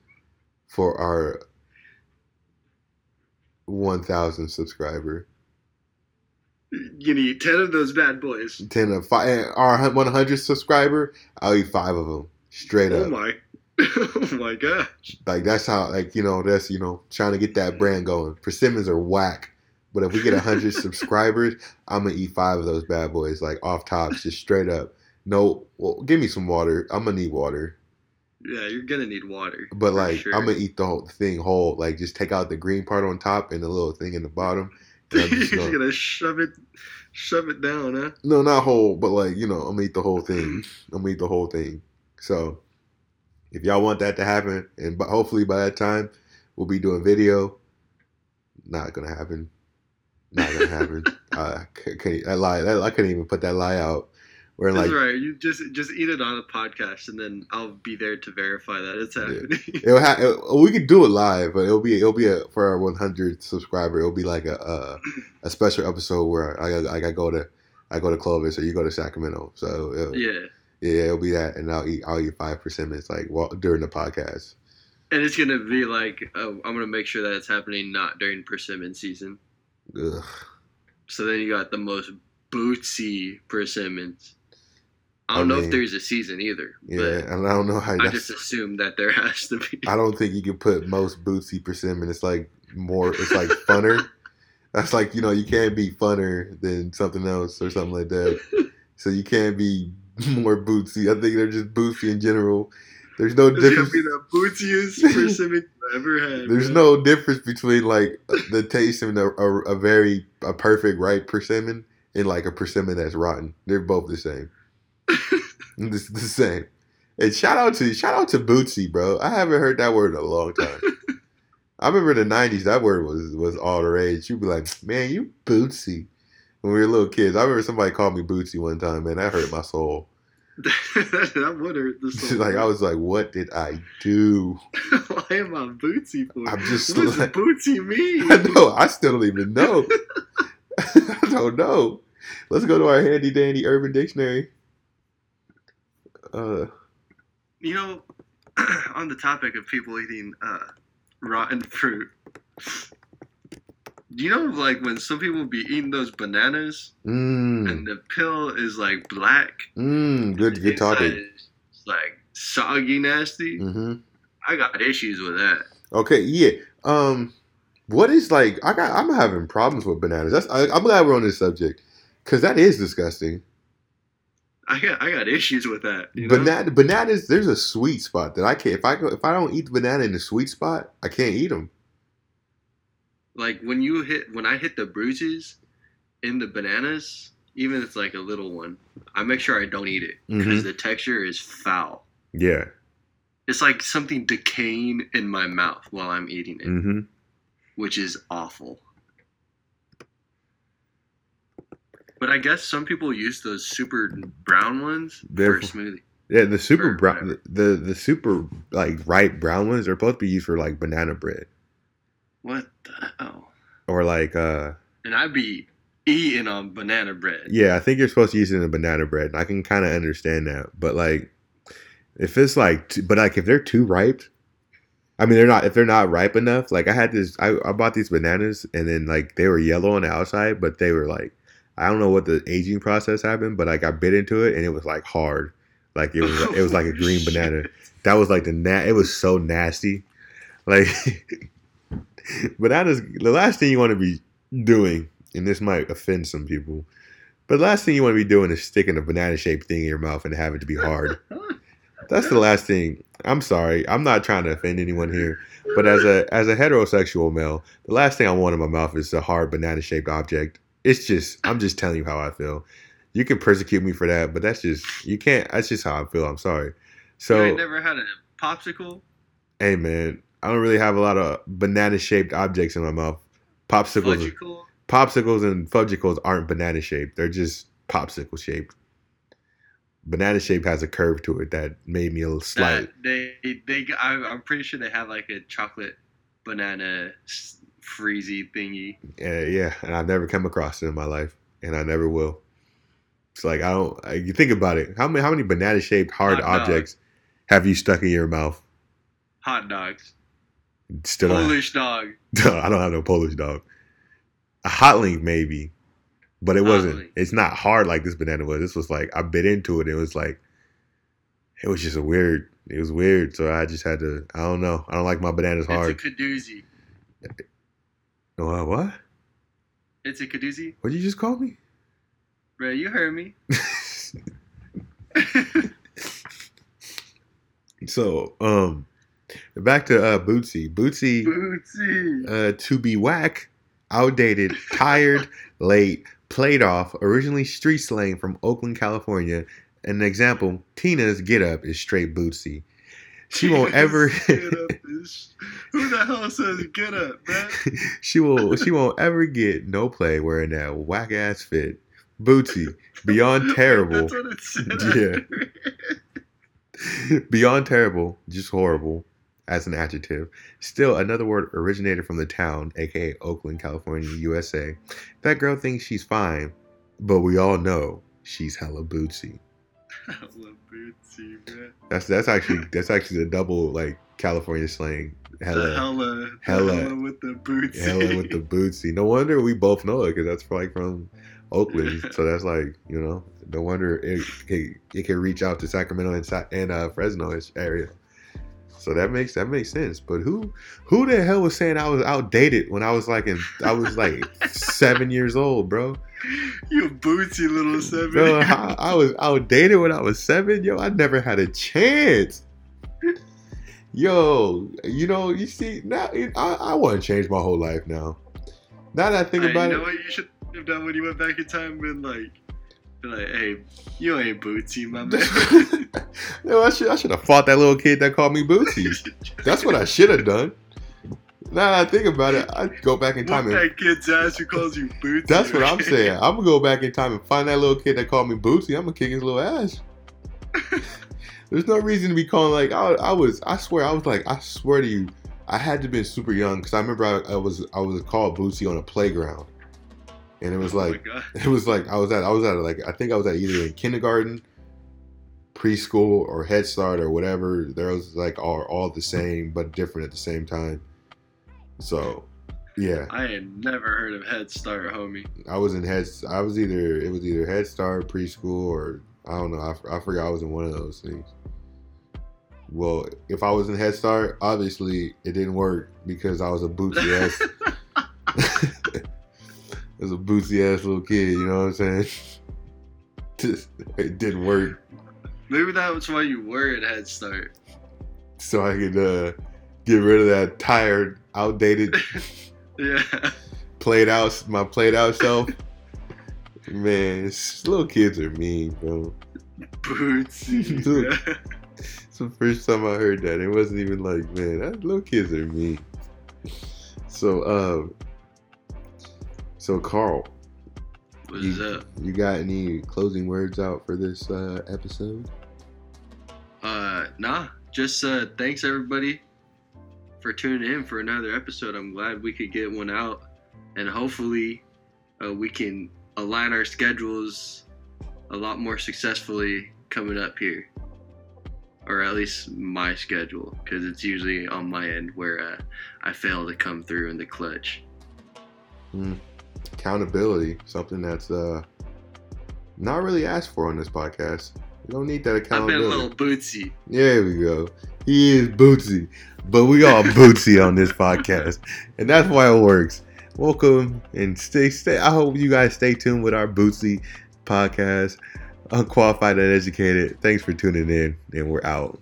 for our one thousand subscriber. You need 10 of those bad boys. ten of five our one hundred subscriber, I'll eat five of them straight Oh up. my. oh my gosh. Like that's how like you know that's you know trying to get that brand going. Persimmons are whack, but if we get hundred subscribers, I'm gonna eat five of those bad boys like off tops, just straight up. No, well, give me some water. I'm gonna need water, Yeah, you're gonna need water. but like sure. I'm gonna eat the whole thing whole. Like just take out the green part on top and the little thing in the bottom. You're just gonna- gonna shove it, shove it down, huh? No, not whole, but like you know, I'm gonna eat the whole thing. I'm gonna eat the whole thing. So, if y'all want that to happen, and but hopefully by that time we'll be doing video. Not gonna happen. Not gonna happen. uh, c- I lie. That, I couldn't even put that lie out. We're That's like, right. You just just eat it on a podcast, and then I'll be there to verify that it's happening. it'll ha- it, oh, we could do it live, but it'll be it'll be a, for our 100 subscriber. It'll be like a a, a special episode where I I, I go to I go to Clovis or you go to Sacramento. So it'll, yeah, Yeah, it'll be that, and I'll eat I'll eat five persimmons like while, during the podcast. and it's gonna be like oh, I'm gonna make sure that it's happening not during persimmon season. Ugh. So then you got the most bootsy persimmons. I I don't know mean, if there's a season either, Yeah, and I don't know how. I just assume that there has to be. I don't think you can put most bootsy persimmon. It's like more. It's like funner. That's like you know you can't be funner than something else or something like that. So you can't be more bootsy. I think they're just bootsy in general. There's no It's difference. be the bootsiest persimmon you've ever had. There's bro. no difference between like the taste of a, a, a very a perfect ripe persimmon and like a persimmon that's rotten. They're both the same. The same. And shout out to shout out to Bootsy, bro. I haven't heard that word in a long time. I remember in the '90s that word was was all the rage. You'd be like, "Man, you Bootsy." When we were little kids, I remember somebody called me Bootsy one time, man. That hurt my soul. that would hurt the soul. like I was like, "What did I do?" Why am I bootsy for? I'm just what does like- bootsy mean? I know. I still don't even know. I don't know. Let's go to our handy dandy Urban Dictionary. Uh, You know, on the topic of people eating uh, rotten fruit, Do you know like when some people be eating those bananas Mm. and the pill is like black? Mm. Good. Good topic. is, like soggy nasty. Mm-hmm. I got issues with that. Okay. Yeah. Um. What is like? I got. I'm having problems with bananas. That's. I, I'm glad we're on this subject because that is disgusting. I got I got issues with that. You know? Banana. Bananas. There's a sweet spot that I can't. If I go. If I don't eat the banana in the sweet spot, I can't eat them. like when you hit when I hit the bruises in the bananas, even if it's like a little one, I make sure I don't eat it because Mhm. the texture is foul. Yeah. It's like something decaying in my mouth while I'm eating it, Mm-hmm. which is awful. But I guess some people use those super brown ones They're- for a smoothie. Yeah. The super brown. whatever. The the super like ripe brown ones are supposed to be used for like banana bread What the hell? or like uh. And I'd be eating on banana bread. Yeah, I think you're supposed to use it in a banana bread. I can kind of understand that, but like, if it's like, t- but like if they're too ripe, I mean, they're not. If they're not ripe enough, like I had this, I, I bought these bananas, and then like they were yellow on the outside, but they were like, I don't know what the aging process happened, but like I bit into it, and it was like hard, like it was, oh, it was like a green banana. That was like the na- It was so nasty, like bananas. The last thing you want to be doing, and this might offend some people, but the last thing you want to be doing is sticking a banana shaped thing in your mouth and have it to be hard. That's the last thing. I'm sorry. I'm not trying to offend anyone here, but as a as a heterosexual male, the last thing I want in my mouth is a hard banana shaped object. It's just I'm just telling you how I feel. You can persecute me for that, but that's just you can't. That's just how I feel. I'm sorry. So ain't never had a popsicle? hey man, I don't really have a lot of banana shaped objects in my mouth. Popsicles, Fudgsicle? popsicles and fudgsicles aren't banana shaped. They're just popsicle shaped. Banana shape has a curve to it that made me a little slight. That they they I, I'm pretty sure they have like a chocolate banana freezy thingy. Yeah, yeah, and I've never come across it in my life, and I never will. It's like I don't. I- You think about it. How many how many banana shaped hard Hot objects have you stuck in your mouth? Hot dogs, Still, Polish dog. I don't have no Polish dog. A hot link maybe, but it Hot wasn't. link. It's not hard like this banana was. This was like I bit into it. It was like it was just a weird. It was weird. So I just had to. I don't know. I don't like my bananas hard. It's a kadoozy. Eh, Uh, what? It's a kadoozy. What did you just call me? Bro, you heard me. so um, back to uh Bootsy. Bootsy. Bootsy. uh, to be whack, outdated, tired, late, played off, originally street slang from Oakland, California. An example, Tina's get up is straight bootsy. She won't ever Get up is- Who the hell says get up, man? she will she won't ever get no play wearing that whack ass fit. Bootsy, beyond terrible. That's what it said. Yeah. Beyond terrible, just horrible as an adjective. Still, another word originated from the town, aka Oakland, California, USA. That girl thinks she's fine, but we all know she's hella bootsy. Hella. That's that's actually that's actually the double like California slang. The Hella hella, hella- hella with the Bootsy. hella with the bootsy. No wonder we both know it because that's like from Oakland. so that's like you know, no wonder it it, it can reach out to Sacramento and and uh, Fresno area. So that makes that makes sense. But who who the hell was saying I was outdated when I was like in I was like seven years old, bro? you Bootsy little seven. Bro, I, I was outdated when I was seven. Yo, I never had a chance. Yo, you know, you see now I, I want to change my whole life now. Now that I think Hey, about you it, know what you should have done when you went back in time? and like, like, hey, you ain't Bootsy, my man. Yo, I should I should have fought that little kid that called me Bootsy. That's what I should have done. Now that I think about it, I'd go back in time and that kid's ass who calls you Bootsy. that's what I'm saying. I'm gonna go back in time and find that little kid that called me Bootsy. I'm gonna kick his little ass. There's no reason to be calling like I, I was. I swear I was like I swear to you, I had to have been super young because I remember I, I was I was called Bootsy on a playground, and it was Oh like it was like I was at I was at like I think I was at either in kindergarten, preschool, or Head Start or whatever. There was like all all the same but different at the same time. So Yeah, I had never heard of Head Start, homie. I was in head. I was either it was either Head Start, preschool, or I don't know. I, I forgot I was in one of those things. Well, if I was in Head Start, obviously it didn't work because I was a booty ass. I was a bootsy ass little kid. You know what I'm saying? Just it didn't work. Maybe that was why you were at Head Start. So I could uh, get rid of that tired, outdated, Yeah. played out my played out self. Man, little kids are mean, bro. Bootsy. It's the first time I heard that. It wasn't even like, man, little kids are mean. So, um, so Carl, What's you, up? you got any closing words out for this uh, episode? Uh, nah. Just uh, thanks everybody for tuning in for another episode. I'm glad we could get one out, and hopefully, uh, we can align our schedules a lot more successfully coming up here, or at least my schedule, because it's usually on my end where uh, I fail to come through in the clutch. Accountability, something that's uh, not really asked for on this podcast. We don't need that accountability. I've been a little bootsy. There we go. He is bootsy, but we all bootsy on this podcast, and that's why it works. Welcome and stay stay. I hope you guys stay tuned with our bootsy podcast, unqualified and educated. Thanks for tuning in, and we're out.